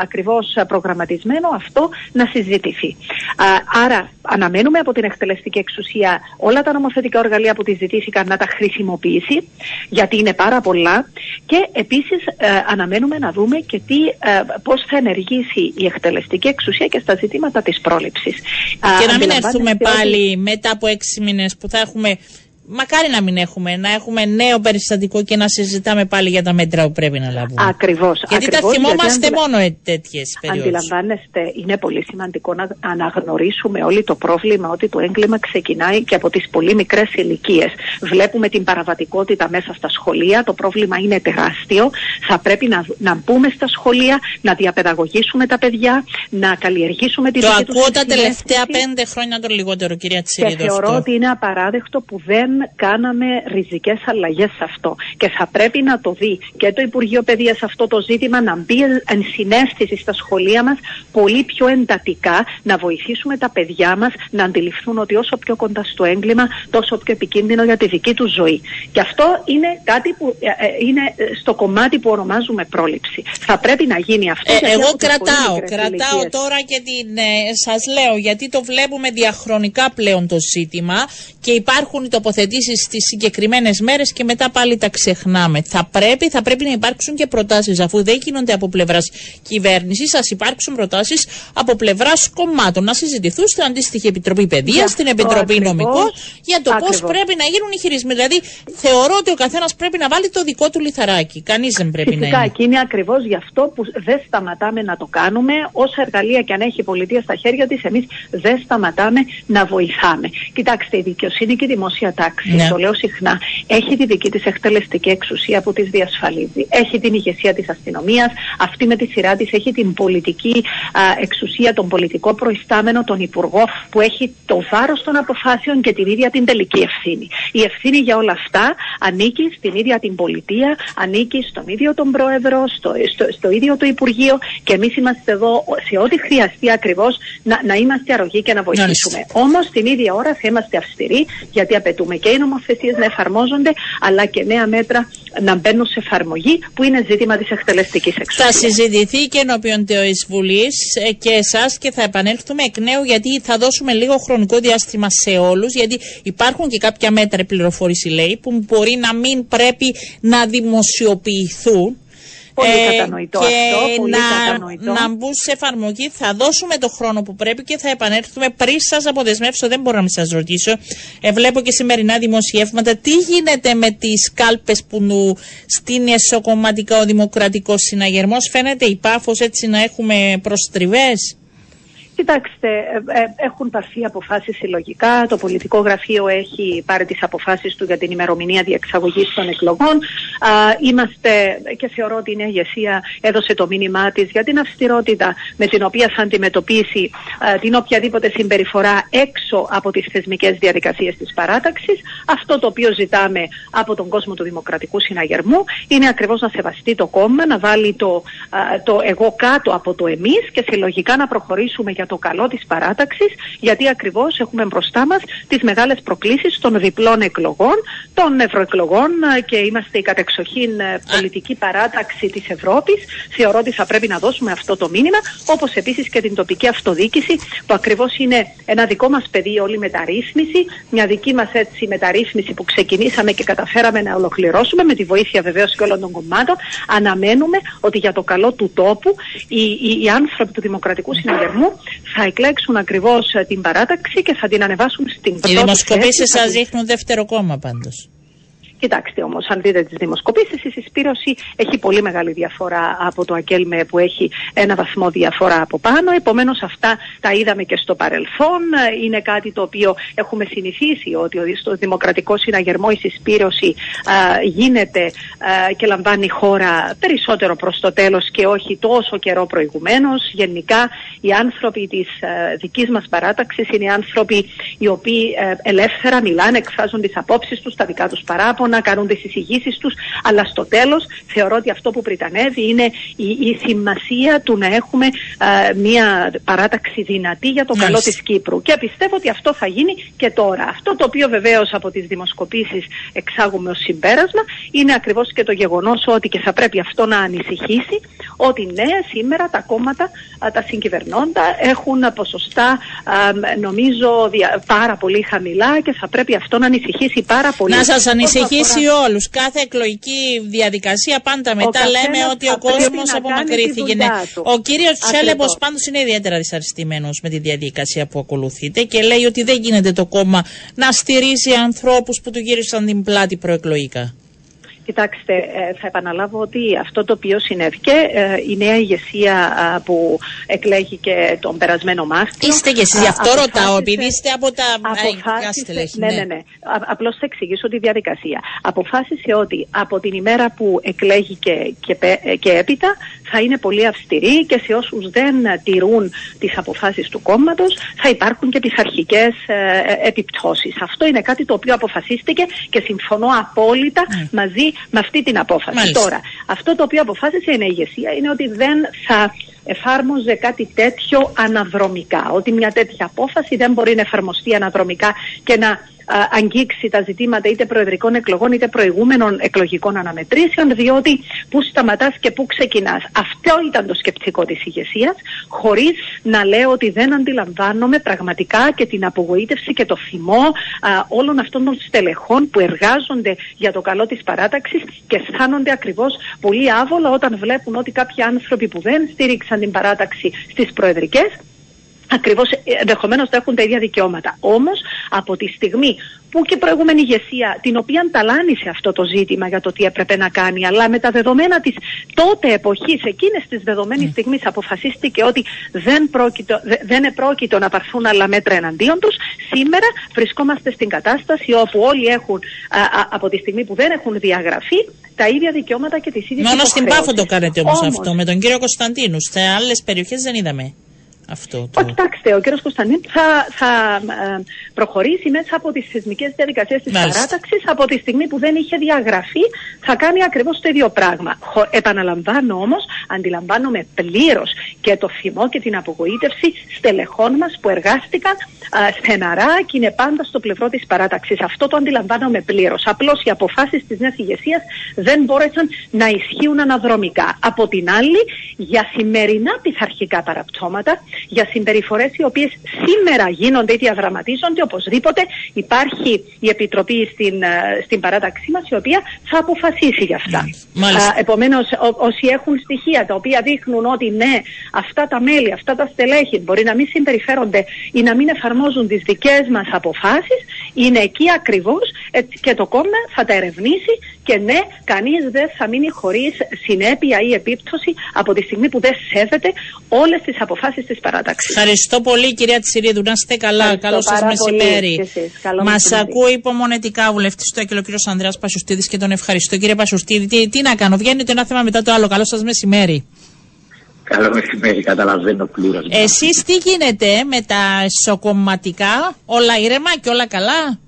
Speaker 2: ακριβώς προγραμματισμένο αυτό να συζητηθεί. Α, άρα αναμένουμε από την εκτελεστική εξουσία όλα τα νομοθετικά εργαλεία που τη ζητήθηκαν να τα χρησιμοποιήσει, γιατί είναι πάρα πολλά και επίσης ε, αναμένουμε να δούμε και τι, ε, πώς θα ενεργήσει η εκτελεστική εξουσία και στα ζητήματα της πρόληψης. Α,
Speaker 1: Και να μην
Speaker 2: αντιλαμβάνεστε
Speaker 1: έρθουμε
Speaker 2: ότι-
Speaker 1: πάλι μετά από έξι μήνες που θα έχουμε. Μακάρι να μην έχουμε, να έχουμε νέο περιστατικό και να συζητάμε πάλι για τα μέτρα που πρέπει να λάβουμε.
Speaker 2: Ακριβώς.
Speaker 1: γιατί
Speaker 2: ακριβώς,
Speaker 1: τα θυμόμαστε
Speaker 2: αντιλα-
Speaker 1: μόνο τέτοιες περιόδους.
Speaker 2: Αντιλαμβάνεστε, είναι πολύ σημαντικό να αναγνωρίσουμε όλοι το πρόβλημα ότι το έγκλημα ξεκινάει και από τις πολύ μικρές ηλικίες. Βλέπουμε την παραβατικότητα μέσα στα σχολεία, το πρόβλημα είναι τεράστιο. Θα πρέπει να, να μπούμε στα σχολεία, να διαπαιδαγωγήσουμε τα παιδιά, να καλλιεργήσουμε τη
Speaker 1: Το
Speaker 2: δική τους
Speaker 1: ακούω τα
Speaker 2: συνέστηση.
Speaker 1: τελευταία πέντε χρόνια το λιγότερο, κυρία
Speaker 2: Και
Speaker 1: Τσιρίδου.
Speaker 2: θεωρώ
Speaker 1: αυτό.
Speaker 2: ότι είναι απαράδεκτο που δεν κάναμε ριζικές αλλαγές σε αυτό. Και θα πρέπει να το δει και το Υπουργείο Παιδείας σε αυτό το ζήτημα να μπει εν συνέστηση στα σχολεία μας πολύ πιο εντατικά, να βοηθήσουμε τα παιδιά μας να αντιληφθούν ότι όσο πιο κοντά στο έγκλημα, τόσο πιο επικίνδυνο για τη δική τους ζωή. Και αυτό είναι κάτι που ε, ε, είναι ε, στο κομμάτι που ονομάζουμε πρόληψη. Θα πρέπει να γίνει αυτό.
Speaker 1: Ε,
Speaker 2: γιατί
Speaker 1: εγώ
Speaker 2: από τις πολύ
Speaker 1: κρατάω,
Speaker 2: μικρές
Speaker 1: κρατάω
Speaker 2: ηλικίες-
Speaker 1: τώρα και την, ε, σας λέω γιατί το βλέπουμε διαχρονικά πλέον το ζήτημα και υπάρχουν οι τοποθετήσεις στις συγκεκριμένες μέρες και μετά πάλι τα ξεχνάμε. Θα πρέπει, θα πρέπει να υπάρξουν και προτάσεις, αφού δεν γίνονται από πλευράς κυβέρνησης, ας υπάρξουν προτάσεις από πλευράς κομμάτων να συζητηθούν στην αντίστοιχη Επιτροπή Παιδείας, στην Επιτροπή Νομικών, για το πώς πρέπει να γίνουν οι χειρισμοί. Δηλαδή, θεωρώ ότι ο καθένας πρέπει να βάλει το δικό του λιθαράκι. Κανείς δεν πρέπει
Speaker 2: Φυσικά,
Speaker 1: να είναι.
Speaker 2: και είναι ακριβώς γι' αυτό που δεν σταματάμε να το κάνουμε. Όσα εργαλεία και αν έχει η πολιτεία στα χέρια της, εμείς δεν σταματάμε να βοηθάμε. Κοιτάξτε, η δικαιοσύνη και η δημόσια τάξη,
Speaker 1: Ναι.
Speaker 2: το λέω συχνά, έχει τη δική της εκτελεστική εξουσία που της διασφαλίζει. Έχει την ηγεσία της αστυνομίας, αυτή με τη σειρά της έχει την πολιτική α, εξουσία, τον πολιτικό προϊστάμενο, τον υπουργό που έχει το βάρος των αποφάσεων και την ίδια την τελική ευθύνη. Η ευθύνη για όλα αυτά ανήκει στην ίδια την πολιτεία, ανήκει στον ίδιο τον πρόεδρο, στο, στο, στο ίδιο το Υπουργείο και εμείς είμαστε εδώ σε ό,τι χρειαστεί ακριβώς να, να είμαστε αρρωγοί και να βοηθήσουμε. Όμως την ίδια ώρα θα είμαστε αυστηροί γιατί απαιτούμε και οι νομοθεσίες να εφαρμόζονται αλλά και νέα μέτρα να μπαίνουν σε εφαρμογή που είναι ζήτημα της εκτελεστικής εξουσίας.
Speaker 1: Θα συζητηθεί και ενώπιον τη Βουλής και εσάς και θα επανέλθουμε εκ νέου γιατί θα δώσουμε λίγο χρονικό διάστημα σε όλους. Γιατί υπάρχουν και κάποια μέτρα, η πληροφόρηση λέει, που μπορεί να μην πρέπει να δημοσιοποιηθούν.
Speaker 2: Πολύ
Speaker 1: Ε,
Speaker 2: κατανοητό
Speaker 1: και
Speaker 2: αυτό, πολύ
Speaker 1: να,
Speaker 2: κατανοητό.
Speaker 1: να μπουν σε εφαρμογή. Θα δώσουμε το χρόνο που πρέπει και θα επανέλθουμε πριν σας αποδεσμεύσω. Δεν μπορώ να μην σας ρωτήσω. Ε, βλέπω και σημερινά δημοσιεύματα. Τι γίνεται με τις κάλπες που νου στην εσωκομματικά ο Δημοκρατικός Συναγερμός; Φαίνεται η πάφος έτσι να έχουμε προστριβές;
Speaker 2: Κοιτάξτε, ε, ε, έχουν πάρθει αποφάσεις συλλογικά. Το πολιτικό γραφείο έχει πάρει τις αποφάσεις του για την ημερομηνία διεξαγωγής των εκλογών. Α, είμαστε και θεωρώ ότι η νέα ηγεσία έδωσε το μήνυμά της για την αυστηρότητα με την οποία θα αντιμετωπίσει α, την οποιαδήποτε συμπεριφορά έξω από τις θεσμικές διαδικασίες της παράταξης. Αυτό το οποίο ζητάμε από τον κόσμο του Δημοκρατικού Συναγερμού είναι ακριβώς να σεβαστεί το κόμμα, να βάλει το, α, το εγώ κάτω από το εμείς και συλλογικά να προχωρήσουμε για το καλό της παράταξης γιατί ακριβώς έχουμε μπροστά μας τις μεγάλες προκλήσεις των διπλών εκλογών, των ευρωεκλογών ε, και είμαστε η κατεξοχήν ε, πολιτική παράταξη της Ευρώπης. Θεωρώ ότι θα πρέπει να δώσουμε αυτό το μήνυμα όπως επίσης και την τοπική αυτοδιοίκηση που ακριβώς είναι ένα δικό μας πεδίο όλη η μεταρρύθμιση, μια δική μας έτσι μεταρρύθμιση που ξεκινήσαμε και καταφέραμε να ολοκληρώσουμε με τη βοήθεια βεβαίως και όλων των κομμάτων. Αναμένουμε ότι για το καλό του τόπου οι, οι, οι άνθρωποι του Δημοκρατικού Συναγερμού θα εκλέξουν ακριβώς την παράταξη και θα την ανεβάσουν στην
Speaker 1: Οι
Speaker 2: πρώτη
Speaker 1: δημοσκοπήσεις
Speaker 2: θέση. Θα
Speaker 1: σας
Speaker 2: την-
Speaker 1: δείχνουν δεύτερο κόμμα πάντως.
Speaker 2: Κοιτάξτε όμως, αν δείτε τις δημοσκοπήσεις, η συσπήρωση έχει πολύ μεγάλη διαφορά από το Ακέλμε που έχει ένα βαθμό διαφορά από πάνω. Επομένως, αυτά τα είδαμε και στο παρελθόν. Είναι κάτι το οποίο έχουμε συνηθίσει ότι ο- στο Δημοκρατικός Συναγερμό η συσπήρωση α, γίνεται α, και λαμβάνει χώρα περισσότερο προς το τέλος και όχι τόσο καιρό προηγουμένως. Γενικά, οι άνθρωποι της δικής μας παράταξης είναι άνθρωποι οι οποίοι ε, ελεύθερα μιλάνε, εκφράζουν τις απόψεις τους, τα δικά τους παράπονα, κάνουν τις εισηγήσεις τους. Αλλά στο τέλος θεωρώ ότι αυτό που πριτανεύει είναι η, η σημασία του να έχουμε ε, μια παράταξη δυνατή για το καλό
Speaker 1: Μάλιστα.
Speaker 2: της Κύπρου. Και πιστεύω ότι αυτό θα γίνει και τώρα. Αυτό το οποίο βεβαίως από τις δημοσκοπήσεις εξάγουμε ως συμπέρασμα είναι ακριβώς και το γεγονός ότι και θα πρέπει αυτό να ανησυχήσει ότι ναι, σήμερα τα κόμματα, α, τα συγκυβερνώντα, έχουν ποσοστά α, νομίζω δια- πάρα πολύ χαμηλά και θα πρέπει αυτό να ανησυχήσει πάρα πολύ.
Speaker 1: Να σας
Speaker 2: Όσον
Speaker 1: ανησυχήσει
Speaker 2: αφορά-
Speaker 1: όλους. Κάθε εκλογική διαδικασία πάντα μετά
Speaker 2: καθένας
Speaker 1: λέμε ότι ο
Speaker 2: θα πρέπει
Speaker 1: κόσμος
Speaker 2: να κάνει τη
Speaker 1: απομακρύθηκε. Ναι.
Speaker 2: δουλειά του.
Speaker 1: Ο κύριος Τσέλεπος
Speaker 2: Ακριβώς.
Speaker 1: πάντως είναι ιδιαίτερα δυσαρεστημένος με τη διαδικασία που ακολουθείτε και λέει ότι δεν γίνεται το κόμμα να στηρίζει ανθρώπους που του γύρισαν την πλάτη προεκλογικά.
Speaker 2: Κοιτάξτε, ε, θα επαναλάβω ότι αυτό το οποίο συνέβηκε, ε, η νέα ηγεσία α, που εκλέγηκε τον περασμένο Μάρτιο.
Speaker 1: Είστε κι εσείς, γι' αυτό
Speaker 2: α,
Speaker 1: ρωτάω,
Speaker 2: αποφάσισε-
Speaker 1: επειδή είστε από τα ελληνικά
Speaker 2: αποφάσισε-
Speaker 1: στελέχη.
Speaker 2: Ναι, ναι, ναι. Απλώς θα εξηγήσω τη διαδικασία. Αποφάσισε ότι από την ημέρα που εκλέγηκε και, πέ- ε, και έπειτα θα είναι πολύ αυστηρή και σε όσους δεν τηρούν τις αποφάσεις του κόμματος θα υπάρχουν και πειθαρχικέ επιπτώσεις. Αυτό είναι κάτι το οποίο αποφασίστηκε και συμφωνώ απόλυτα μαζί με αυτή την απόφαση.
Speaker 1: Μάλιστα.
Speaker 2: Τώρα, αυτό το οποίο αποφάσισε η νέα ηγεσία είναι ότι δεν θα εφάρμοζε κάτι τέτοιο αναδρομικά. Ότι μια τέτοια απόφαση δεν μπορεί να εφαρμοστεί αναδρομικά και να αγγίξει τα ζητήματα είτε προεδρικών εκλογών είτε προηγούμενων εκλογικών αναμετρήσεων, διότι πού σταματάς και πού ξεκινάς. Αυτό ήταν το σκεπτικό της ηγεσίας, χωρίς να λέω ότι δεν αντιλαμβάνομαι πραγματικά και την απογοήτευση και το θυμό α, όλων αυτών των στελεχών που εργάζονται για το καλό της παράταξης και αισθάνονται ακριβώς πολύ άβολα όταν βλέπουν ότι κάποιοι άνθρωποι που δεν στήριξαν την παράταξη στις προεδρικές ακριβώς ε, ενδεχομένως θα έχουν τα ίδια δικαιώματα. Όμως από τη στιγμή που και η προηγούμενη ηγεσία την οποία ταλάνισε αυτό το ζήτημα για το τι έπρεπε να κάνει αλλά με τα δεδομένα της τότε εποχής, εκείνες τις δεδομένες mm. στιγμής αποφασίστηκε ότι δεν, πρόκειτο, δεν επρόκειτο να πάρθουν άλλα μέτρα εναντίον τους σήμερα βρισκόμαστε στην κατάσταση όπου όλοι έχουν από τη στιγμή που δεν έχουν διαγραφεί τα ίδια δικαιώματα και τις ίδιες
Speaker 1: Μόνο στην Πάφο το κάνετε όμως, όμως αυτό με τον κύριο Κωνσταντίνου. Σε άλλες περιοχές δεν είδαμε αυτό το...
Speaker 2: Κοιτάξτε, ο κ. Κωνσταντίν θα, θα ε, προχωρήσει μέσα από τις θεσμικές διαδικασίες της παράταξης. Από τη στιγμή που δεν είχε διαγραφεί, θα κάνει ακριβώς το ίδιο πράγμα. Επαναλαμβάνω όμως, αντιλαμβάνομαι πλήρως και το θυμό και την απογοήτευση στελεχών μας που εργάστηκαν στεναρά και είναι πάντα στο πλευρό της παράταξης. Αυτό το αντιλαμβάνομαι πλήρως. Απλώς οι αποφάσεις της νέας ηγεσίας δεν μπόρεσαν να ισχύουν αναδρομικά. Από την άλλη, για σημερινά πειθαρχικά παραπτώματα, για συμπεριφορές οι οποίες σήμερα γίνονται ή διαδραματίζονται, οπωσδήποτε υπάρχει η Επιτροπή στην, ε, στην παράταξή μας η οποία θα αποφασίσει για αυτά. Επομένως, όσοι έχουν στοιχεία τα οποία δείχνουν ότι ναι, αυτά τα μέλη, αυτά τα στελέχη μπορεί να μην συμπεριφέρονται ή να μην εφαρμόζουν τις δικές μας αποφάσεις, είναι εκεί ακριβώς και το κόμμα θα τα ερευνήσει και ναι, κανείς δεν θα μείνει χωρίς συνέπεια ή επίπτωση από τη στιγμή που δεν σέβεται όλες τις αποφάσεις της παράταξη.
Speaker 1: Ευχαριστώ πολύ, κυρία Τσιρίδου. Να είστε καλά. Καλό σας μεσημέρι. Μας ακούει υπομονετικά ο βουλευτής του ΑΚΕΛ, ο κύριος Ανδρέας Πασουστίδης και τον ευχαριστώ. Κύριε Πασουστίδη, τι, τι να κάνω, βγαίνει το ένα θέμα μετά το άλλο. Καλό σας μεσημέρι.
Speaker 3: Καλό μεσημέρι, καταλαβαίνω πλήρως.
Speaker 1: Εσείς τι γίνεται με τα ισοκομματικά, όλα ήρεμα και όλα καλά;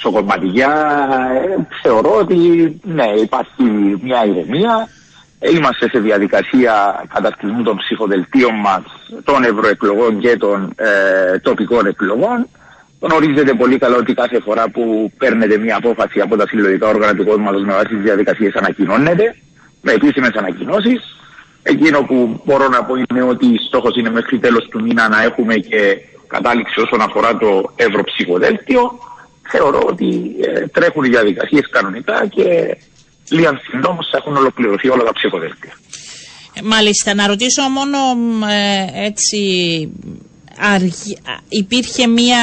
Speaker 3: Σοκομματικά ε, θεωρώ ότι ναι, υπάρχει μια ηρεμία. Είμαστε σε διαδικασία καταστημού των ψηφοδελτίων μας των ευρωεκλογών και των ε, τοπικών εκλογών. Γνωρίζετε πολύ καλά ότι κάθε φορά που παίρνετε μια απόφαση από τα συλλογικά όργανα του κόσμου με βάση τις διαδικασίες ανακοινώνεται με επίσημες ανακοινώσεις. Εκείνο που μπορώ να πω είναι ότι στόχος είναι μέχρι τέλος του μήνα να έχουμε και κατάληξη όσον αφορά το ευρωψηφοδέλτιο θεωρώ ότι ε, τρέχουν οι διαδικασίες κανονικά και λίγαν συντόμως θα έχουν ολοκληρωθεί όλα τα ψηφοδέλτια.
Speaker 1: Μάλιστα, να ρωτήσω μόνο ε, έτσι, υπήρχε μία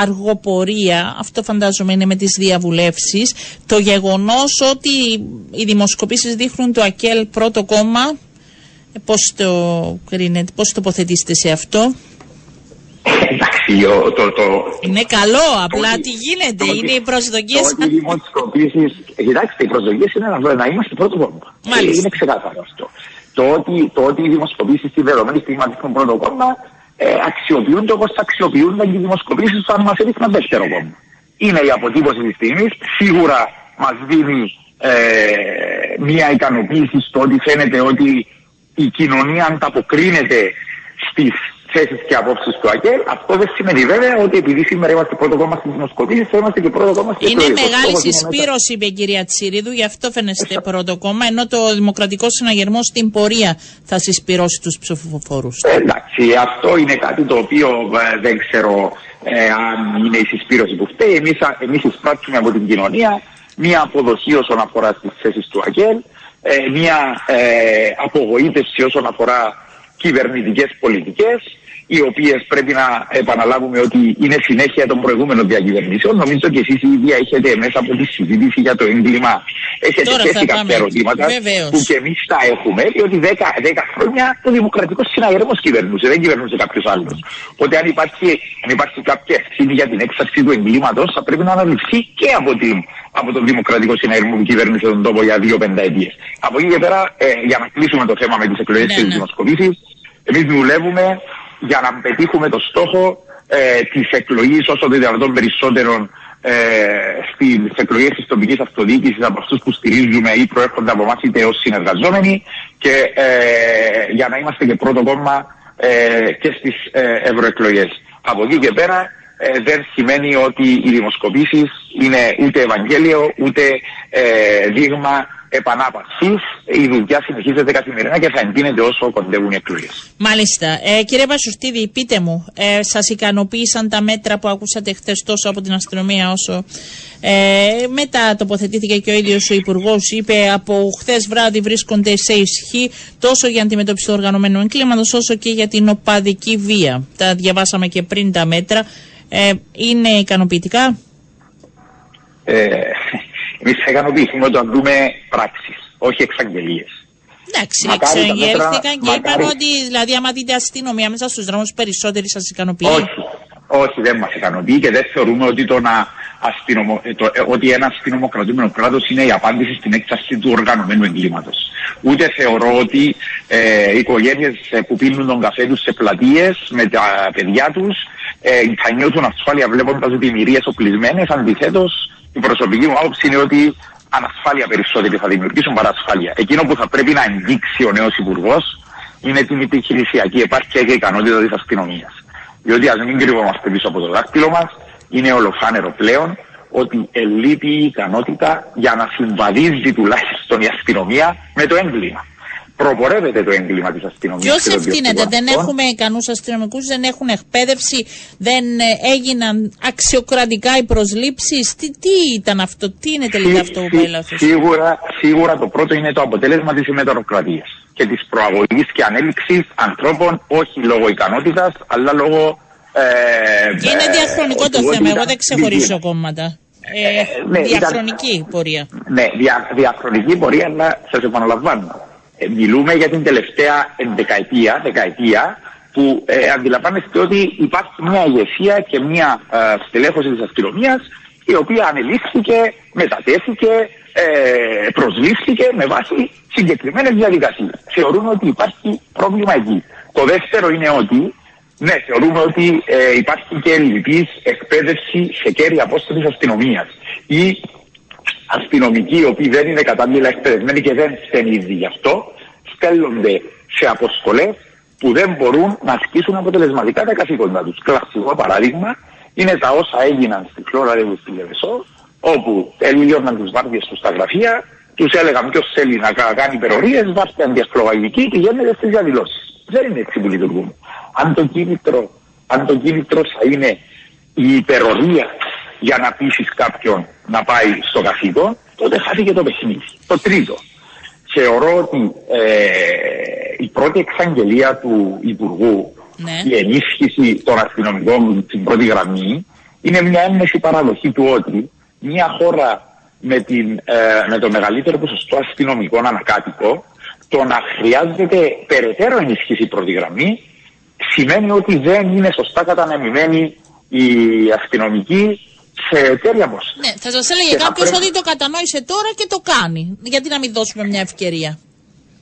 Speaker 1: αργοπορία, αυτό φαντάζομαι είναι με τις διαβουλεύσεις, το γεγονός ότι οι δημοσκοπήσεις δείχνουν το ΑΚΕΛ πρώτο κόμμα, ε, πώς το κρίνετε, πώς τοποθετήσετε σε αυτό;
Speaker 3: Εντάξει, το, το,
Speaker 1: είναι καλό, απλά τι γίνεται, το, είναι οι προσδοκίες.
Speaker 3: οι δημοσκοπήσει. Κοιτάξτε, οι προσδοκίες είναι να, να είμαστε πρώτο κόμμα. Μάλιστα. Είναι ξεκάθαρο αυτό. Το ότι, το ότι οι δημοσκοπήσει στη δεδομένη στιγμή δείχνουν πρώτο κόμμα ε, αξιοποιούνται όπως αξιοποιούνται και οι δημοσκοπήσει που αν μας έδειχναν δεύτερο κόμμα. Είναι η αποτύπωση της στιγμή. Σίγουρα μας δίνει ε, μια ικανοποίηση στο ότι φαίνεται ότι η κοινωνία ανταποκρίνεται στις θέσεις και απόψεις του ΑΚΕΛ. Αυτό δεν σημαίνει βέβαια ότι επειδή σήμερα είμαστε πρώτο κόμμα στις δημοσκοπήσεις, θα είμαστε και πρώτο κόμμα
Speaker 1: στις Είναι μεγάλη συσπήρωση, είπε η κυρία Τσίριδου, γι' αυτό φαίνεστε πρώτο κόμμα, ενώ το Δημοκρατικός Συναγερμός στην πορεία θα συσπηρώσει τους ψηφοφόρους.
Speaker 3: Ε, εντάξει, αυτό είναι κάτι το οποίο ε, δεν ξέρω ε, αν είναι η συσπήρωση που φταίει. Εμείς εμείς εισπράττουμε από την κοινωνία μία αποδοχή όσον αφορά τις θέσεις του ΑΚΕΛ, ε, μία ε, απογοήτευση όσον αφορά κυβερνητικές πολιτικές, οι οποίες πρέπει να επαναλάβουμε ότι είναι συνέχεια των προηγούμενων διακυβερνήσεων. Νομίζω και εσείς η ίδια έχετε μέσα από τη συζήτηση για το έγκλημα. Έχετε θέσει κάποια ερωτήματα
Speaker 1: Βεβαίως.
Speaker 3: που και εμείς τα έχουμε, διότι 10, 10 χρόνια το Δημοκρατικό Συναγερμό κυβερνούσε, δεν κυβερνούσε κάποιος άλλος. Οπότε αν υπάρχει, αν υπάρχει κάποια ευθύνη για την έξαρση του εγκλήματος, θα πρέπει να αναλυφθεί και από, την, από τον Δημοκρατικό Συναγερμό που κυβέρνησε τον τόπο για δύο πενταετίες. Από εκεί και πέρα, ε, για να κλείσουμε το θέμα με τις εκλογές ναι, και τις ναι. δημοσκοπήσεις, εμείς δουλεύουμε για να πετύχουμε το στόχο ε, της εκλογής όσο το δυνατόν περισσότερων ε, στις εκλογές της τοπικής αυτοδιοίκησης από αυτούς που στηρίζουμε ή προέρχονται από εμάς είτε ως συνεργαζόμενοι και ε, για να είμαστε και πρώτο κόμμα ε, και στις ε, ευρωεκλογές. Από εκεί και πέρα ε, δεν σημαίνει ότι οι δημοσκοπήσεις είναι ούτε Ευαγγέλιο ούτε ε, δείγμα επανάπαυσης. Η δουλειά συνεχίζεται καθημερινά και θα εντείνεται όσο κοντεύουν οι εκλογές.
Speaker 1: Μάλιστα. Ε, κύριε Πασουστίδη, πείτε μου, ε, σας ικανοποίησαν τα μέτρα που ακούσατε χθες τόσο από την αστυνομία όσο ε, μετά τοποθετήθηκε και ο ίδιος ο Υπουργός. Είπε από χθες βράδυ βρίσκονται σε ισχύ τόσο για αντιμετώπιση του οργανωμένου εγκλήματο όσο και για την οπαδική βία. Τα διαβάσαμε και πριν τα μέτρα. Ε, είναι ικανοποιητικά;
Speaker 3: Ε, Εμείς θα ικανοποιηθούμε όταν δούμε πράξεις, όχι εξαγγελίες.
Speaker 1: Εντάξει, εξαγγέλθηκαν και είπαν ότι δηλαδή άμα δείτε αστυνομία μέσα στους δρόμους περισσότεροι σας ικανοποιεί.
Speaker 3: Όχι, όχι δεν μας ικανοποιεί και δεν θεωρούμε ότι, το να αστυνομο, το, ε, ότι ένα αστυνομοκρατούμενο κράτος είναι η απάντηση στην έξαρση του οργανωμένου εγκλήματος. Ούτε θεωρώ ότι ε, οι οικογένειες ε, που πίνουν τον καφέ τους σε πλατείες με τα παιδιά τους ε, θα νιώθουν ασφάλεια βλέποντας ότι οι μυρίες οπλισμένες. Αντιθέτως, η προσωπική μου άποψη είναι ότι ανασφάλεια περισσότερη θα δημιουργήσουν παρά ασφάλεια. Εκείνο που θα πρέπει να εγγύξει ο νέος υπουργός είναι την επιχειρησιακή επάρκεια και ικανότητα της αστυνομίας. Διότι ας μην κρυβόμαστε πίσω από το δάκτυλο μας, είναι ολοφάνερο πλέον ότι ελείπει η ικανότητα για να συμβαδίζει τουλάχιστον η αστυνομία με το έγκλημα προπορεύεται το έγκλημα της αστυνομίας.
Speaker 1: Ποιος ευθύνεται, δεν έχουμε ικανούς αστυνομικούς, δεν έχουν εκπαίδευση, δεν ε, έγιναν αξιοκρατικά οι προσλήψεις. Τι, τι ήταν αυτό, τι είναι τελικά αυτό που έλαβε.
Speaker 3: Σίγουρα, σίγουρα το πρώτο είναι το αποτέλεσμα της ημετροκρατία και της προαγωγής και ανέλυξης ανθρώπων, όχι λόγω ικανότητας, αλλά λόγω.
Speaker 1: Ε, είναι ε, διαχρονικό το θέμα. Εγώ δεν ξεχωρίζω κόμματα. Ε, ναι, διαχρονική πορεία.
Speaker 3: Ναι, δια, διαχρονική πορεία, αλλά σας επαναλαμβάνω ε, μιλούμε για την τελευταία δεκαετία, δεκαετία που ε, αντιλαμβάνεστε ότι υπάρχει μια ηγεσία και μια ε, στελέχωση της αστυνομίας η οποία ανελήφθηκε, μετατέθηκε, ε, προσλήφθηκε με βάση συγκεκριμένες διαδικασίες. Θεωρούμε ότι υπάρχει πρόβλημα εκεί. Το δεύτερο είναι ότι, ναι, θεωρούμε ότι ε, υπάρχει και ελληπής εκπαίδευση σε κέρια απόσταση της αστυνομίας ή αστυνομικοί οι οποίοι δεν είναι κατάλληλα εκπαιδευμένοι και δεν φταίνει ήδη γι' αυτό, στέλνονται σε αποστολές που δεν μπορούν να ασκήσουν αποτελεσματικά τα καθήκοντα τους. Κλασικό παράδειγμα είναι τα όσα έγιναν στη Φλόρα Ρεύου στη Λεβεσό, όπου τελείωναν τι βάρδιες τους στα γραφεία, τους έλεγαν ποιος θέλει να κάνει υπερορίες, βάστε αντιασπροβαγική και γίνεται στις διαδηλώσεις. Δεν είναι έτσι που λειτουργούν. Αν το κίνητρο, αν το κίνητρος θα είναι η υπερορία για να πείσει κάποιον να πάει στο καθήκον, τότε χάθηκε το παιχνίδι. Το τρίτο. Θεωρώ ότι ε, η πρώτη εξαγγελία του Υπουργού, ναι. η ενίσχυση των αστυνομικών στην πρώτη γραμμή, είναι μια έμεση παραδοχή του ότι μια χώρα με, την, ε, με το μεγαλύτερο ποσοστό αστυνομικών ανακάτοικο, το να χρειάζεται περαιτέρω ενίσχυση πρώτη γραμμή, σημαίνει ότι δεν είναι σωστά κατανεμημένοι οι αστυνομικοί σε τέτοια
Speaker 1: Ναι, θα σας έλεγε κάποιος πρέπει... ότι το κατανόησε τώρα και το κάνει. Γιατί να μην δώσουμε μια ευκαιρία;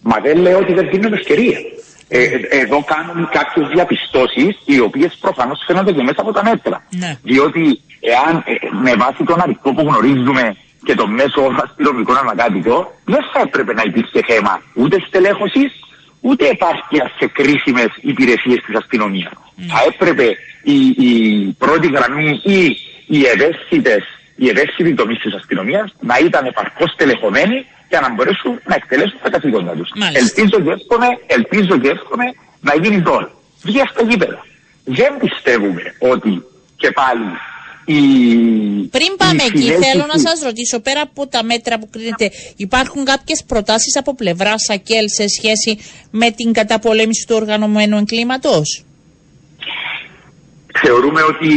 Speaker 3: Μα δεν λέω ότι δεν δίνουμε ευκαιρία. Ε, ε εδώ κάνουν κάποιες διαπιστώσεις οι οποίες προφανώς φαίνονται και μέσα από τα μέτρα. Ναι. Διότι εάν ε, με βάση τον αριθμό που γνωρίζουμε και το μέσο αστυνομικό ανακάτοικο, δεν θα έπρεπε να υπήρχε θέμα ούτε στελέχωσης ούτε επάρκεια σε κρίσιμε υπηρεσίες της αστυνομίας. Ναι. Θα έπρεπε η, η πρώτη γραμμή ή οι ευαίσθητες, οι ευαίσθητοι τομείς της αστυνομίας να ήταν επαρκώς τελεχωμένοι για να μπορέσουν να εκτελέσουν τα καθήκοντα τους. Ελπίζω και εύχομαι, ελπίζω και εύχομαι να γίνει τώρα. Βγει στα γήπεδα. Δεν πιστεύουμε ότι και πάλι η,
Speaker 1: Πριν πάμε εκεί, θέλω να σας ρωτήσω, πέρα από τα μέτρα που κρίνετε, υπάρχουν κάποιες προτάσεις από πλευρά ΑΚΕΛ σε σχέση με την καταπολέμηση του οργανωμένου εγκλήματος;
Speaker 3: Θεωρούμε ότι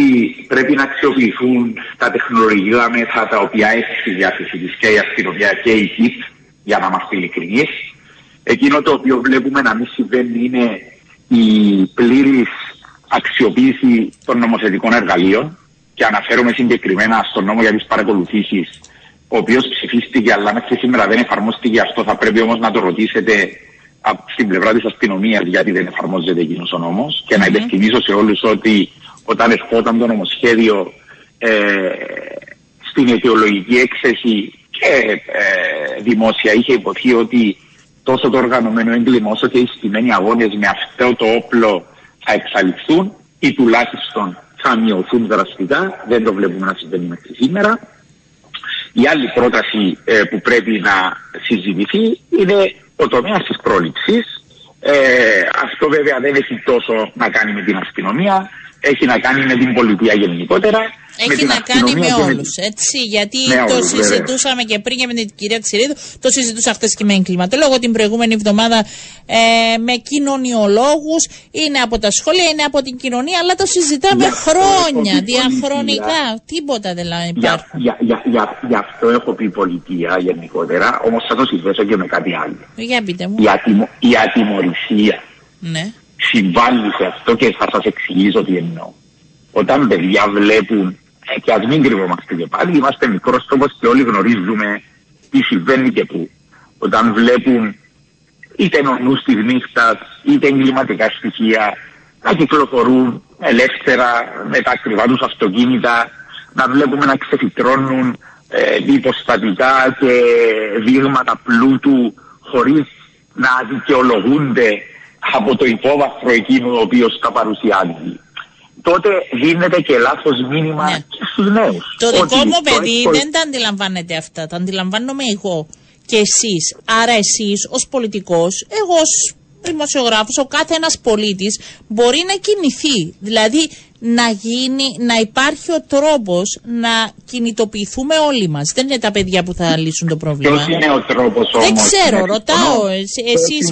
Speaker 3: πρέπει να αξιοποιηθούν τα τεχνολογικά μέσα τα οποία έχει στη διάθεση της και η αστυνομία και η ΚΙΠ, για να είμαστε ειλικρινείς. Εκείνο το οποίο βλέπουμε να μην συμβαίνει είναι η πλήρης αξιοποίηση των νομοθετικών εργαλείων και αναφέρομαι συγκεκριμένα στον νόμο για τις παρακολουθήσεις, ο οποίος ψηφίστηκε αλλά μέχρι σήμερα δεν εφαρμόστηκε. Αυτό θα πρέπει όμως να το ρωτήσετε στην πλευρά της αστυνομίας γιατί δεν εφαρμόζεται εκείνος ο νόμος. Και να υπενθυμίσω σε όλους ότι όταν ερχόταν το νομοσχέδιο ε, στην αιτιολογική έκθεση και ε, δημόσια είχε υποθεί ότι τόσο το οργανωμένο έγκλημα όσο και οι στημένοι αγώνες με αυτό το όπλο θα εξαλειφθούν ή τουλάχιστον θα μειωθούν δραστικά. Δεν το βλέπουμε να συμβαίνει μέχρι σήμερα. Η άλλη πρόταση ε, που πρέπει να συζητηθεί είναι ο τομέας της πρόληψης. Ε, αυτό βέβαια δεν έχει τόσο να κάνει με την αστυνομία, έχει να κάνει με την πολιτεία γενικότερα.
Speaker 1: Έχει να κάνει με όλους, έτσι. Γιατί το συζητούσαμε και πριν και με την κυρία Ξηρίδου, το συζητούσα χθες και με εγκληματολόγο την προηγούμενη εβδομάδα ε, με κοινωνιολόγους. Είναι από τα σχόλια, είναι από την κοινωνία, αλλά το συζητάμε χρόνια, διαχρονικά. Τίποτα δεν λέει
Speaker 3: υπάρχει. Για, για, για, για, αυτό έχω πει πολιτεία γενικότερα, όμως θα το συνδέσω και με κάτι άλλο.
Speaker 1: Για πείτε μου.
Speaker 3: Η, ατιμο, η ατιμορρησία.
Speaker 1: Ναι
Speaker 3: συμβάλλει σε αυτό και θα σας εξηγήσω τι εννοώ. Όταν παιδιά βλέπουν, ε, και ας μην κρυβόμαστε και πάλι, είμαστε μικρός τρόπος και όλοι γνωρίζουμε τι συμβαίνει και πού. Όταν βλέπουν είτε νονούς της νύχτας, είτε εγκληματικά στοιχεία, να κυκλοφορούν ελεύθερα με τα ακριβά τους αυτοκίνητα, να βλέπουμε να ξεφυτρώνουν ε, υποστατικά και δείγματα πλούτου χωρίς να δικαιολογούνται από το υπόβαθρο εκείνο ο οποίος τα παρουσιάζει. Τότε δίνεται και λάθος μήνυμα ναι. και στους νέους.
Speaker 1: Το δικό μου παιδί δεν τα αντιλαμβάνεται αυτά. Τα αντιλαμβάνομαι εγώ και εσείς. Άρα εσείς ως πολιτικός, εγώ ως δημοσιογράφος, ο κάθε ένας πολίτης μπορεί να κινηθεί. Δηλαδή να γίνει, να υπάρχει ο τρόπος να κινητοποιηθούμε όλοι μας. Δεν είναι τα παιδιά που θα λύσουν το πρόβλημα.
Speaker 3: Ποιος είναι ο τρόπος όμως.
Speaker 1: Δεν ξέρω, ρωτάω. Εσείς...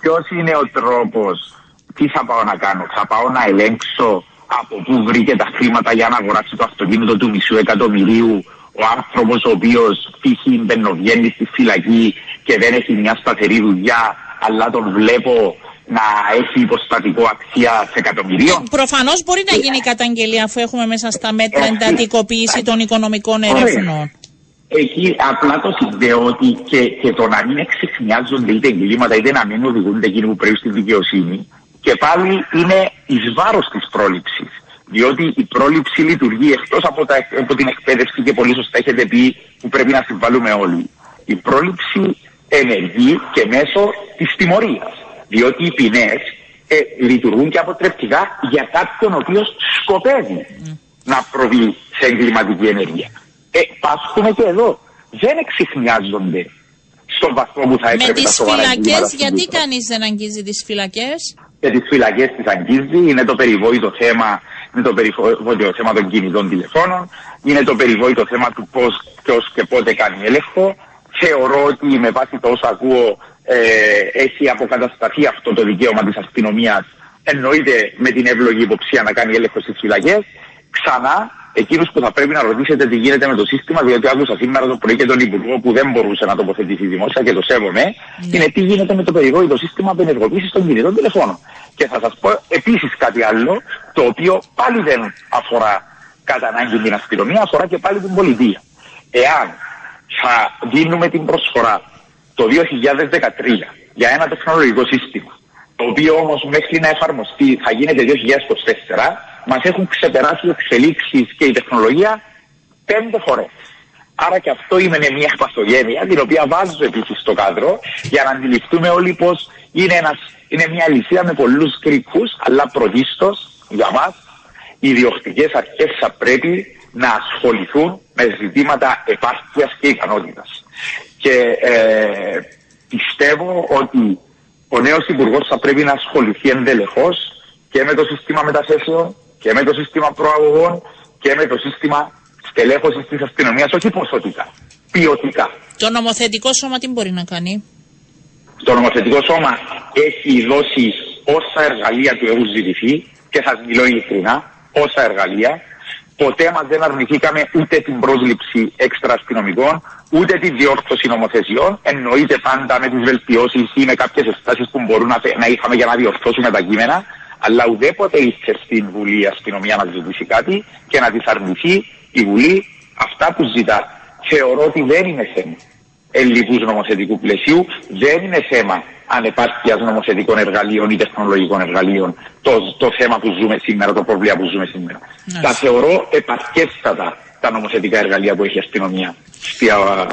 Speaker 3: Ποιος είναι ο τρόπος, τι θα πάω να κάνω, θα πάω να ελέγξω από πού βρήκε τα χρήματα για να αγοράσει το αυτοκίνητο του μισού εκατομμυρίου ο άνθρωπος ο οποίος π.χ. μπαινοβγαίνει στη φυλακή και δεν έχει μια σταθερή δουλειά, αλλά τον βλέπω να έχει υποστατικό αξία σε εκατομμυρίων.
Speaker 1: Ε, Προφανώς μπορεί να γίνει καταγγελία αφού έχουμε μέσα στα μέτρα ε, εντατικοποίηση των οικονομικών ερευνών.
Speaker 3: Εκεί απλά το συνδέω ότι και, και το να μην εξεχνιάζονται είτε εγκλήματα είτε να μην οδηγούνται εκείνοι που πρέπει στη δικαιοσύνη και πάλι είναι εις βάρος της πρόληψης. Διότι η πρόληψη λειτουργεί εκτός από, από την εκπαίδευση και πολύ σωστά έχετε πει που πρέπει να συμβάλλουμε όλοι. Η πρόληψη ενεργεί και μέσω της τιμωρίας. Διότι οι ποινές ε, λειτουργούν και αποτρεπτικά για κάποιον ο οποίος σκοπεύει mm. να προβεί σε εγκληματική ενέργεια. Ε, πάσχουμε και εδώ. Δεν εξηχνιάζονται στον βαθμό που θα έπρεπε
Speaker 1: Με τις φυλακές, γιατί κανείς δεν αγγίζει τις φυλακές;
Speaker 3: Και τις φυλακές τις αγγίζει. Είναι το περιβόητο θέμα, είναι το περιβόητο θέμα των κινητών τηλεφώνων. Είναι το περιβόητο θέμα του πώς, ποιος και πότε κάνει έλεγχο. Θεωρώ ότι με βάση το όσο ακούω ε, έχει αποκατασταθεί αυτό το δικαίωμα της αστυνομίας. Εννοείται με την εύλογη υποψία να κάνει έλεγχο στις φυλακές. Ξανά εκείνου που θα πρέπει να ρωτήσετε τι γίνεται με το σύστημα, διότι άκουσα σήμερα το πρωί και τον Υπουργό που δεν μπορούσε να τοποθετηθεί δημόσια και το σέβομαι, ναι. είναι τι γίνεται με το περιβόητο σύστημα απενεργοποίησης των κινητών τηλεφώνων. Και θα σας πω επίσης κάτι άλλο, το οποίο πάλι δεν αφορά κατά ανάγκη την αστυνομία, αφορά και πάλι την πολιτεία. Εάν θα δίνουμε την προσφορά το 2013 για ένα τεχνολογικό σύστημα, το οποίο όμως μέχρι να εφαρμοστεί θα γίνεται 2024, μας έχουν ξεπεράσει οι εξελίξεις και η τεχνολογία πέντε φορές. Άρα και αυτό είναι μια παθογένεια την οποία βάζω επίσης στο κάδρο για να αντιληφθούμε όλοι πως είναι, ένας, είναι μια λυσία με πολλούς κρίκους αλλά πρωτίστως για μας οι διοκτικές αρχές θα πρέπει να ασχοληθούν με ζητήματα επάρκειας και ικανότητας. Και ε, πιστεύω ότι ο νέος Υπουργός θα πρέπει να ασχοληθεί εντελεχώς και με το σύστημα μεταθέσεων και με το σύστημα προαγωγών και με το σύστημα στελέχωσης της αστυνομίας, όχι ποσοτικά, ποιοτικά.
Speaker 1: Το νομοθετικό σώμα τι μπορεί να κάνει;
Speaker 3: Το νομοθετικό σώμα έχει δώσει όσα εργαλεία του έχουν ζητηθεί και θα μιλώ ειλικρινά, όσα εργαλεία. Ποτέ μας δεν αρνηθήκαμε ούτε την πρόσληψη έξτρα αστυνομικών, ούτε τη διόρθωση νομοθεσιών. Εννοείται πάντα με τις βελτιώσεις ή με κάποιες εστάσει που μπορούν να, να είχαμε για να διορθώσουμε τα κείμενα αλλά ουδέποτε ήρθε στην Βουλή η αστυνομία να ζητήσει κάτι και να τη αρνηθεί η Βουλή αυτά που ζητά. Θεωρώ ότι δεν είναι θέμα ελληνικού νομοθετικού πλαισίου, δεν είναι θέμα ανεπάρκειας νομοθετικών εργαλείων ή τεχνολογικών εργαλείων το, το θέμα που ζούμε σήμερα, το πρόβλημα που ζούμε σήμερα. Τα θεωρώ επαρκέστατα τα τα νομοθετικά εργαλεία που έχει η αστυνομία.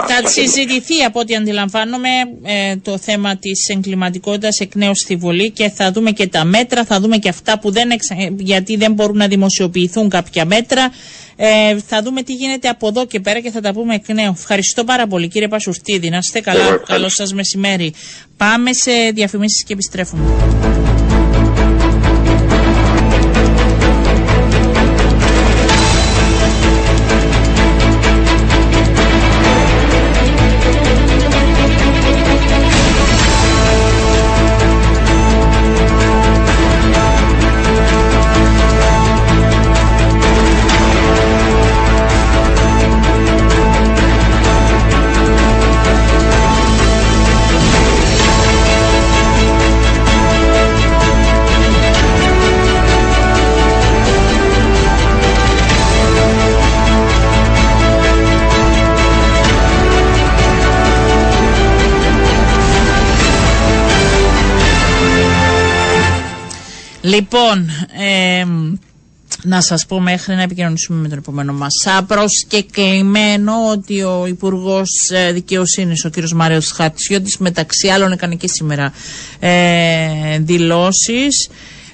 Speaker 1: Θα συζητηθεί από ό,τι αντιλαμβάνομαι ε, το θέμα της εγκληματικότητας εκ νέου στη Βουλή και θα δούμε και τα μέτρα, θα δούμε και αυτά που δεν εξα... γιατί δεν μπορούν να δημοσιοποιηθούν κάποια μέτρα. Ε, θα δούμε τι γίνεται από εδώ και πέρα και θα τα πούμε εκ νέου. Ευχαριστώ πάρα πολύ κύριε Πασουρτίδη. Να είστε καλά. Καλό σας μεσημέρι. Πάμε σε διαφημίσεις και επιστρέφουμε. Λοιπόν, ε, να σας πω μέχρι να επικοινωνήσουμε με τον επόμενο μας. Προσκεκλημένο ότι ο Υπουργός ε, Δικαιοσύνης, ο κύριος Μάριος Χατσιώτης, μεταξύ άλλων έκανε και σήμερα ε, δηλώσεις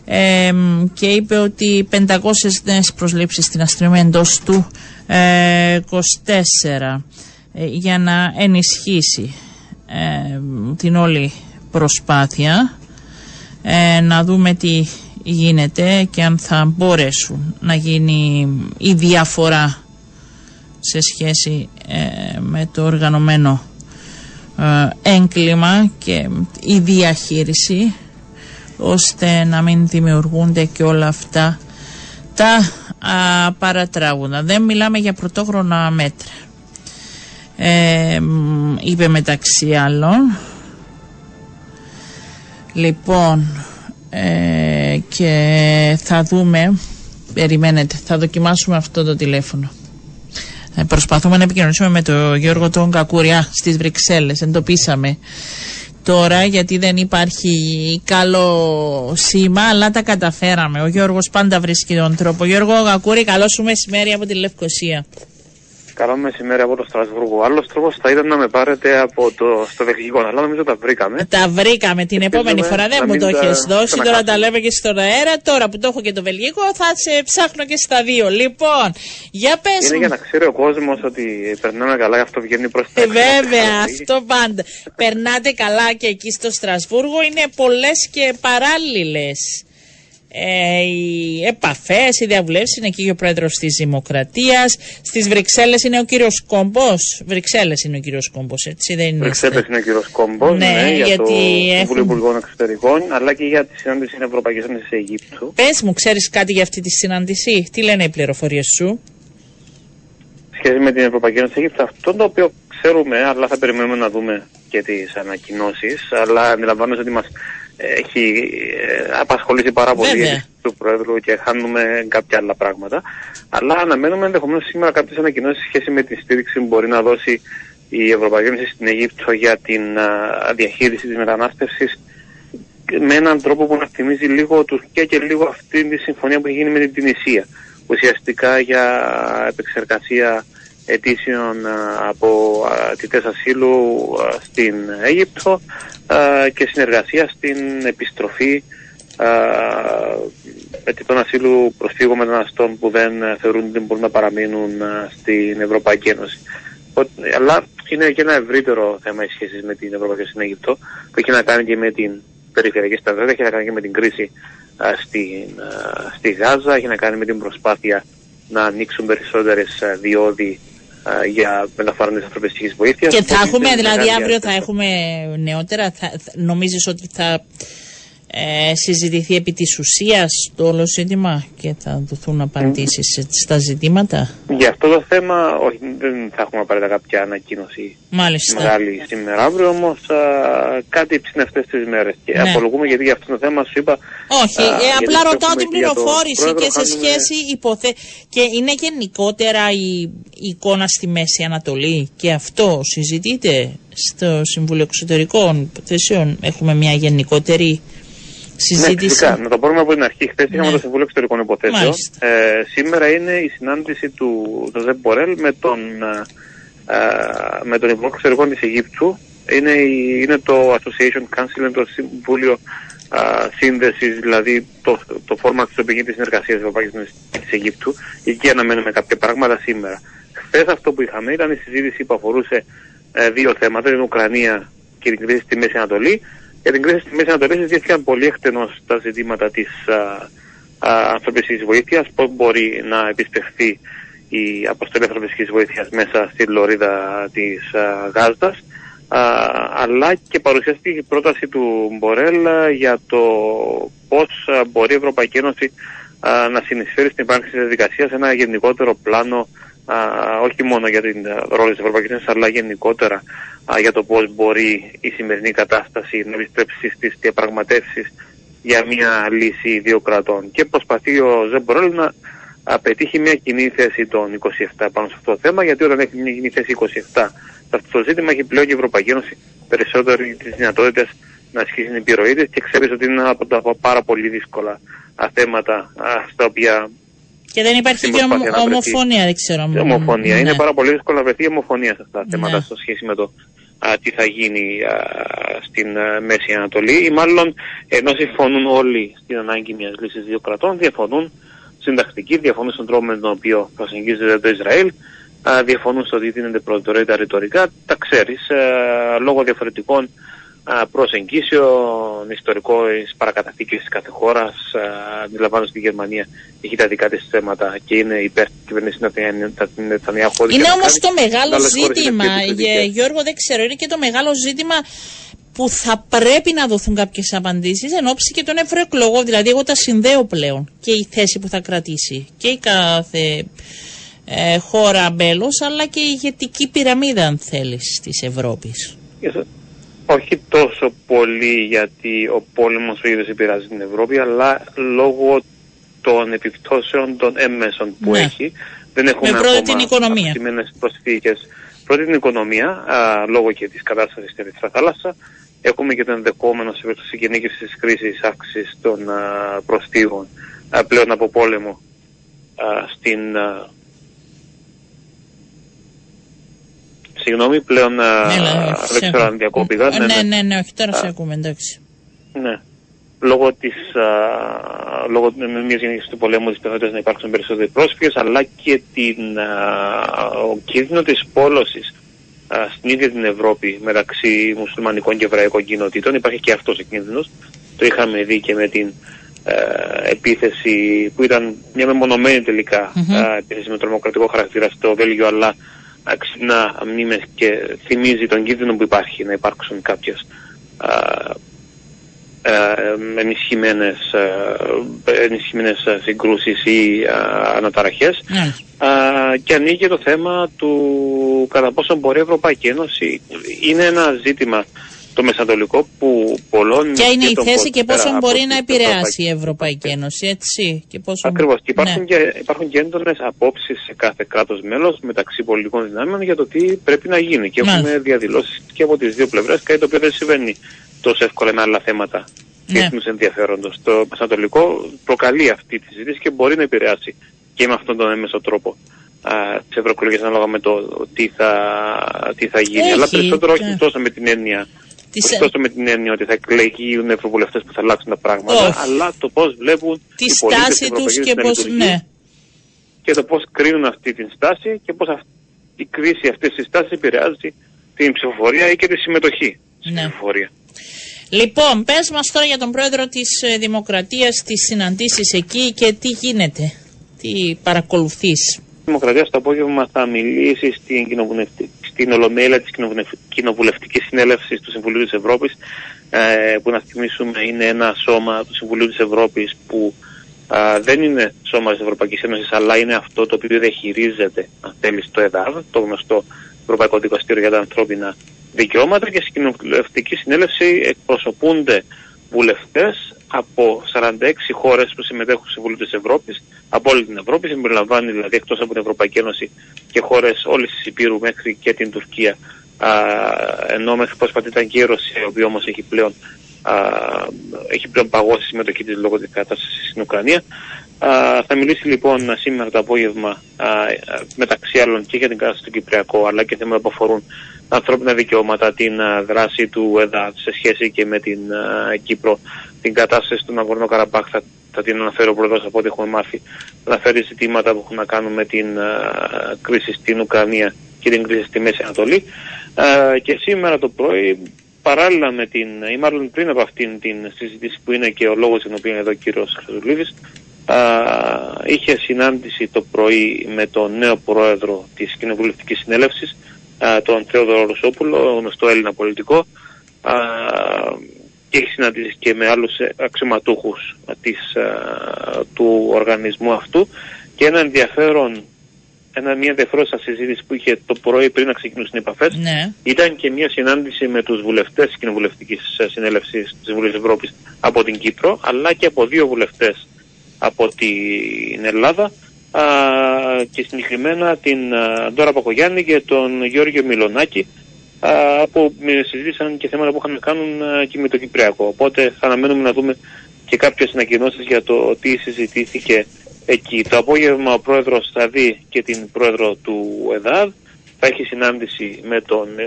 Speaker 1: ε, και είπε ότι 500 νέες προσλήψεις στην αστυνομία εντός του 24 ε, για να ενισχύσει την όλη προσπάθεια. Να δούμε τι γίνεται και αν θα μπορέσουν να γίνει η διαφορά σε σχέση ε, με το οργανωμένο ε, έγκλημα και η διαχείριση ώστε να μην δημιουργούνται και όλα αυτά τα α, παρατράγουδα. Δεν μιλάμε για πρωτόχρονα μέτρα. Ε, είπε μεταξύ άλλων λοιπόν ε, και θα δούμε περιμένετε θα δοκιμάσουμε αυτό το τηλέφωνο. Ε, προσπαθούμε να επικοινωνήσουμε με τον Γιώργο τον Κακουριά στις Βρυξέλλες εντοπίσαμε τώρα γιατί δεν υπάρχει καλό σήμα αλλά τα καταφέραμε. Ο Γιώργος πάντα βρίσκει τον τρόπο. Γιώργο Κακούρη καλό σου μεσημέρι από τη Λευκοσία
Speaker 4: Καλό μεσημέρι από το Στρασβούργο. Άλλος τρόπος θα ήταν να με πάρετε από το, στο Βελγικό, αλλά νομίζω τα βρήκαμε.
Speaker 1: Τα βρήκαμε την επόμενη φορά, δεν μου το έχεις δώσει. Τώρα τα λέμε και στον αέρα. Τώρα που το έχω και το Βελγικό, θα σε ψάχνω και στα δύο. Λοιπόν, για πες.
Speaker 4: Είναι για να ξέρει ο κόσμος ότι περνάμε καλά, γι' αυτό βγαίνει προς τα
Speaker 1: ε, Βέβαια, αυτό πάντα. Περνάτε καλά και εκεί στο Στρασβούργο. Είναι πολλές και παράλληλες ε, οι επαφές, οι διαβουλεύσεις είναι εκεί ο πρόεδρος της Δημοκρατίας. Στις Βρυξέλλες είναι ο κύριος Κόμπο. Βρυξέλλες είναι ο κύριος Κόμπο, έτσι δεν είναι.
Speaker 4: Βρυξέλλες είναι ο κύριος Κόμπο, ναι, ναι, για γιατί το Συμβούλιο Υπουργών Εξωτερικών, αλλά και για τη συνάντηση στην Ευρωπαϊκή Ένωση Αιγύπτου.
Speaker 1: Πες μου, ξέρεις κάτι για αυτή τη συνάντηση, τι λένε οι πληροφορίες σου;
Speaker 4: Σχέση με την Ευρωπαϊκή Ένωση Αιγύπτου, αυτό το οποίο ξέρουμε, αλλά θα περιμένουμε να δούμε και τις ανακοινώσεις. Αλλά αντιλαμβάνομαι ότι μας έχει ε, απασχολήσει πάρα πολύ του Πρόεδρου και χάνουμε κάποια άλλα πράγματα. Αλλά αναμένουμε ενδεχομένως σήμερα κάποιες ανακοινώσεις σχέση με τη στήριξη που μπορεί να δώσει η Ευρωπαϊκή Ένωση στην Αιγύπτο για την διαχείριση της μετανάστευσης με έναν τρόπο που να θυμίζει λίγο του και, και λίγο αυτή τη συμφωνία που έχει γίνει με την Τινησία. Ουσιαστικά για επεξεργασία αιτήσεων από αιτητές ασύλου στην Αίγυπτο και συνεργασία στην επιστροφή αιτητών ασύλου προσφύγων μεταναστών που δεν θεωρούν ότι μπορούν να παραμείνουν στην Ευρωπαϊκή Ένωση. Αλλά είναι και ένα ευρύτερο θέμα οι σχέσεις με την Ευρωπαϊκή Ένωση στην Αίγυπτο που έχει να κάνει και με την περιφερειακή σταθερότητα, έχει να κάνει και με την κρίση στη Γάζα, έχει να κάνει με την προσπάθεια να ανοίξουν περισσότερες διόδοι για μεταφορά τη ανθρωπιστικής βοήθειας.
Speaker 1: Και θα έχουμε, δηλαδή αύριο θα έχουμε νεότερα, θα, νομίζεις ότι θα ε, συζητηθεί επί της ουσίας το όλο ζήτημα και θα δοθούν απαντήσεις στα ζητήματα;
Speaker 4: Για αυτό το θέμα όχι, δεν θα έχουμε απαραίτητα κάποια ανακοίνωση
Speaker 1: Μάλιστα.
Speaker 4: μεγάλη σήμερα αύριο όμως κάτι ψήνει αυτές τις μέρες και ναι. απολογούμε γιατί για αυτό το θέμα σου είπα
Speaker 1: όχι, α, ε, απλά ρωτάω την πληροφόρηση και σε σχέση υποθε... και είναι γενικότερα η, η εικόνα στη Μέση Ανατολή και αυτό συζητείτε στο Συμβούλιο Εξωτερικών Υποθέσεων έχουμε μια γενικότερη συζήτηση.
Speaker 4: Ναι, φυσικά. Να το πούμε από την αρχή. Χθες είχαμε
Speaker 1: Ναι.
Speaker 4: το Συμβούλιο Εξωτερικών Υποθέσεων.
Speaker 1: Μάλιστα.
Speaker 4: Ε, σήμερα είναι η συνάντηση του Ζωζέ Μπορέλ με τον, ε, ε, με τον Υπουργό Εξωτερικών της Αιγύπτου. Είναι, η- είναι το Association Council, είναι το Συμβούλιο α, Σύνδεσης, δηλαδή το, το φόρμα της οποίο γίνεται η συνεργασία της Ευρωπαϊκής Ένωσης και της Αιγύπτου. Εκεί αναμένουμε κάποια πράγματα σήμερα. Χθες αυτό που είχαμε ήταν η συζήτηση που αφορούσε ε, δύο θέματα, την Ουκρανία και την κρίση στη Μέση Ανατολή. Για την κρίση στη Μέση Ανατολή συζητήθηκαν πολύ εκτενώς τα ζητήματα της α, α, ανθρωπιστικής βοήθειας, πώς μπορεί να επιστεχθεί η αποστολή ανθρωπιστικής βοήθειας μέσα στη λωρίδα της α, Γάζας, α, αλλά και παρουσιάστηκε η πρόταση του Μπορέλ α, για το πώς α, μπορεί η Ευρωπαϊκή Ένωση α, να συνεισφέρει στην ύπαρξη της διαδικασίας σε ένα γενικότερο πλάνο α, όχι μόνο για την α, ρόλο της Ευρωπαϊκής Ένωσης αλλά γενικότερα α, για το πώς μπορεί η σημερινή κατάσταση να επιστρέψει στις διαπραγματεύσεις για μια λύση δύο κρατών. Και προσπαθεί ο Ζεμπορέλ να α, πετύχει μια κοινή θέση των 27 πάνω σε αυτό το θέμα, γιατί όταν έχει μια κοινή θέση 27 σε αυτό το ζήτημα έχει πλέον και η Ευρωπαϊκή Ένωση περισσότερο τις δυνατότητες να ασκήσει την επιρροή της και ξέρεις ότι είναι ένα από τα πάρα πολύ δύσκολα α, θέματα α, στα οποία
Speaker 1: Και δεν υπάρχει
Speaker 4: Στην
Speaker 1: και ομο-
Speaker 4: προσπάθεια να βρεθεί.
Speaker 1: ομοφωνία, δεν ξέρω.
Speaker 4: η ομοφωνία.
Speaker 1: Ναι.
Speaker 4: Είναι πάρα πολύ δύσκολο να βρεθεί ομοφωνία σε αυτά τα θέματα
Speaker 1: Ναι.
Speaker 4: σε σχέση με το α, τι θα γίνει α, στην α, Μέση Ανατολή ή μάλλον ενώ συμφωνούν όλοι στην ανάγκη μιας λύσης δύο κρατών, διαφωνούν συντακτικοί, διαφωνούν στον τρόπο με τον οποίο προσεγγίζεται το Ισραήλ, α, διαφωνούν στο ότι δίνεται προτεραιότητα ρητορικά, τα ξέρεις, α, λόγω διαφορετικών α, προσεγγίσεων, ιστορικό παρακαταθήκες της κάθε χώρας, α, αντιλαμβάνονται ότι η Γερμανία έχει τα δικά της θέματα και είναι υπέρ της κυβέρνησης Νετανιάχου.
Speaker 1: Είναι όμως το μεγάλο
Speaker 4: Άλλες χώρες είναι
Speaker 1: ζήτημα,
Speaker 4: πιο
Speaker 1: Γε-
Speaker 4: επιθετικές.
Speaker 1: Γιώργο, δεν ξέρω, είναι και το μεγάλο ζήτημα που θα πρέπει να δοθούν κάποιες απαντήσεις εν ώψη και των ευρωεκλογών. Δηλαδή, εγώ τα συνδέω πλέον και η θέση που θα κρατήσει και η κάθε ε, χώρα μέλος, αλλά και η ηγετική πυραμίδα, αν θέλεις, της Ευρώπης.
Speaker 4: Όχι τόσο πολύ γιατί ο πόλεμος ο ίδιος επηρεάζει την Ευρώπη, αλλά λόγω των επιπτώσεων των έμμεσων που
Speaker 1: Ναι.
Speaker 4: έχει. Δεν έχουμε
Speaker 1: Με πρώτη
Speaker 4: ακόμα
Speaker 1: την οικονομία.
Speaker 4: αυξημένες προσφύγες. Πρώτη την οικονομία, α, λόγω και της κατάστασης στην Ερυθρά Θάλασσας. Έχουμε και το ενδεχόμενο σε περίπτωση γενίκευσης της κρίσης αύξησης των α, προσφύγων α, πλέον από πόλεμο α, στην... α, Συγγνώμη, πλέον α,
Speaker 1: Ναι,
Speaker 4: δεν ξέρω αν διακόπηγα.
Speaker 1: Ναι, ναι, ναι, όχι, τώρα
Speaker 4: Α.
Speaker 1: σε ακούμε, εντάξει.
Speaker 4: Ναι. Λόγω της, α, λόγω μιας γενικής του πολέμου της πιθανότητας να υπάρξουν περισσότεροι πρόσφυγες, αλλά και την, α, ο κίνδυνο της πόλωσης α, στην ίδια την Ευρώπη μεταξύ μουσουλμανικών και εβραϊκών κοινοτήτων. Υπάρχει και αυτός ο κίνδυνος. Το είχαμε δει και με την ε, επίθεση που ήταν μια μεμονωμένη τελικά
Speaker 1: Μμμ.
Speaker 4: α, επίθεση με τρομοκρατικό χαρακτήρα στο Βέλγιο, αλλά α, ξυπνά μνήμες και θυμίζει τον κίνδυνο που υπάρχει να υπάρξουν κάποιες α, ε, ενισχυμένες, ε, ενισχυμένες ε, συγκρούσεις ή ε, αναταραχές
Speaker 1: Μάλιστα.
Speaker 4: Α, και ανοίγει το θέμα του κατά πόσο μπορεί η Ευρωπαϊκή Ένωση. Είναι ένα ζήτημα το μεσανατολικό που πολλών...
Speaker 1: Ποια είναι η
Speaker 4: των
Speaker 1: θέση και
Speaker 4: πέρα
Speaker 1: πόσο
Speaker 4: από
Speaker 1: μπορεί
Speaker 4: την
Speaker 1: να
Speaker 4: Ευρωπαϊκή-
Speaker 1: επηρεάσει η Ευρωπαϊκή Ένωση, έτσι. Και πόσο...
Speaker 4: Ακριβώς. Και υπάρχουν,
Speaker 1: Ναι.
Speaker 4: και, υπάρχουν και έντονες απόψεις σε κάθε κράτος μέλος μεταξύ πολιτικών δυνάμεων για το τι πρέπει να γίνει. Και
Speaker 1: Μάλιστα.
Speaker 4: έχουμε διαδηλώσεις και από τις δύο πλευρές, κάτι το οποίο δεν συμβαίνει τόσο εύκολα με άλλα θέματα
Speaker 1: Ναι.
Speaker 4: διεθνούς ενδιαφέροντος. Το Μεσανατολικό προκαλεί αυτή τη συζήτηση και μπορεί να επηρεάσει και με αυτόν τον έμεσο τρόπο α, τις ευρωεκλογές ανάλογα με το τι θα, τι θα γίνει.
Speaker 1: Έχει,
Speaker 4: Αλλά περισσότερο όχι
Speaker 1: ναι.
Speaker 4: τόσο με την έννοια
Speaker 1: Τις-
Speaker 4: όχι τόσο με την έννοια ότι θα εκλεγούν ευρωβουλευτές που θα αλλάξουν τα πράγματα,
Speaker 1: Όχι.
Speaker 4: αλλά το πώς βλέπουν
Speaker 1: τη
Speaker 4: οι πολίτες της
Speaker 1: στάση τους
Speaker 4: Ευρωπαϊκής
Speaker 1: και
Speaker 4: να
Speaker 1: πώς,
Speaker 4: λειτουργεί
Speaker 1: ναι.
Speaker 4: και το πώς κρίνουν αυτή την στάση και πώς αυ- η κρίση αυτής της στάσης επηρεάζει την ψηφοφορία ή και τη συμμετοχή στην
Speaker 1: Ναι.
Speaker 4: ψηφοφορία.
Speaker 1: Λοιπόν, πες μας τώρα για τον πρόεδρο της ε, Δημοκρατίας, τις συναντήσεις εκεί και τι γίνεται, τι παρακολουθείς.
Speaker 4: Η Δημοκρατία στο απόγευμα θα μιλήσει στην, κοινοβουλευτική, στην Ολομέλεια της Κοινοβουλευ- Κοινοβουλευτικής Συνέλευσης του Συμβουλίου της Ευρώπης ε, που να θυμίσουμε είναι ένα σώμα του Συμβουλίου της Ευρώπης που α, δεν είναι σώμα της Ευρωπαϊκής Ένωσης αλλά είναι αυτό το οποίο διαχειρίζεται αν θέλεις το ΕΔΑΔ, το γνωστό Ευρωπαϊκό Δικαστήριο για τα Ανθρώπινα Δικαιώματα και στην Κοινοβουλευτική Συνέλευση εκπροσωπούνται βουλευτές από 46 χώρες που συμμετέχουν στο Συμβούλιο της Ευρώπης, από όλη την Ευρώπη, συμπεριλαμβάνει δηλαδή εκτός από την Ευρωπαϊκή Ένωση και χώρες όλης της Υπήρου μέχρι και την Τουρκία, α, ενώ μέχρι πρόσφατα ήταν και η Ρωσία, η οποία όμως έχει πλέον α, έχει πλέον παγώσει η συμμετοχή της λόγω της κατάστασης στην Ουκρανία. Α, θα μιλήσει λοιπόν σήμερα το απόγευμα α, μεταξύ άλλων και για την κατάσταση του Κυπριακού αλλά και θέματα που αφορούν τα ανθρώπινα δικαιώματα, την α, δράση του ΕΔΑ σε σχέση και με την Κύπρο, την κατάσταση του Ναγκορνό Καραμπάχ θα, θα την αναφέρω πρώτα από ό,τι έχουμε μάθει. Θα αναφέρει ζητήματα που έχουν να κάνουν με την κρίση στην Ουκρανία και την κρίση στη Μέση Ανατολή. και σήμερα το πρωί παράλληλα με την, ή μάλλον πριν από αυτήν την συζήτηση που είναι και ο λόγος για τον οποίο είναι εδώ ο κύριος Χρυσουλίδης, είχε συνάντηση το πρωί με τον νέο πρόεδρο της Κοινοβουλευτικής Συνέλευσης, α, τον Θεόδωρο Ρωσόπουλο, γνωστό Έλληνα πολιτικό, α, και έχει συναντήσει και με άλλους αξιωματούχους της, του οργανισμού αυτού και ένα ενδιαφέρον ένα, μια ενδιαφέρουσα συζήτηση που είχε το πρωί πριν να ξεκινήσουν οι επαφές.
Speaker 1: Ναι.
Speaker 4: Ήταν και μια συνάντηση με τους βουλευτές της Κοινοβουλευτικής Συνέλευσης της Βουλής Ευρώπης από την Κύπρο, αλλά και από δύο βουλευτές από την Ελλάδα α, και συγκεκριμένα την α, Ντόρα Πακογιάννη και τον Γιώργιο Μιλονάκη α, που συζήτησαν και θέματα που είχαν να κάνουν α, και με το Κυπριακό. Οπότε θα αναμένουμε να δούμε και κάποιες ανακοινώσεις για το τι συζητήθηκε εκεί. Το απόγευμα ο πρόεδρος θα δει και την πρόεδρο του ΕΔΑΔ. Θα έχει συνάντηση με τον, ε,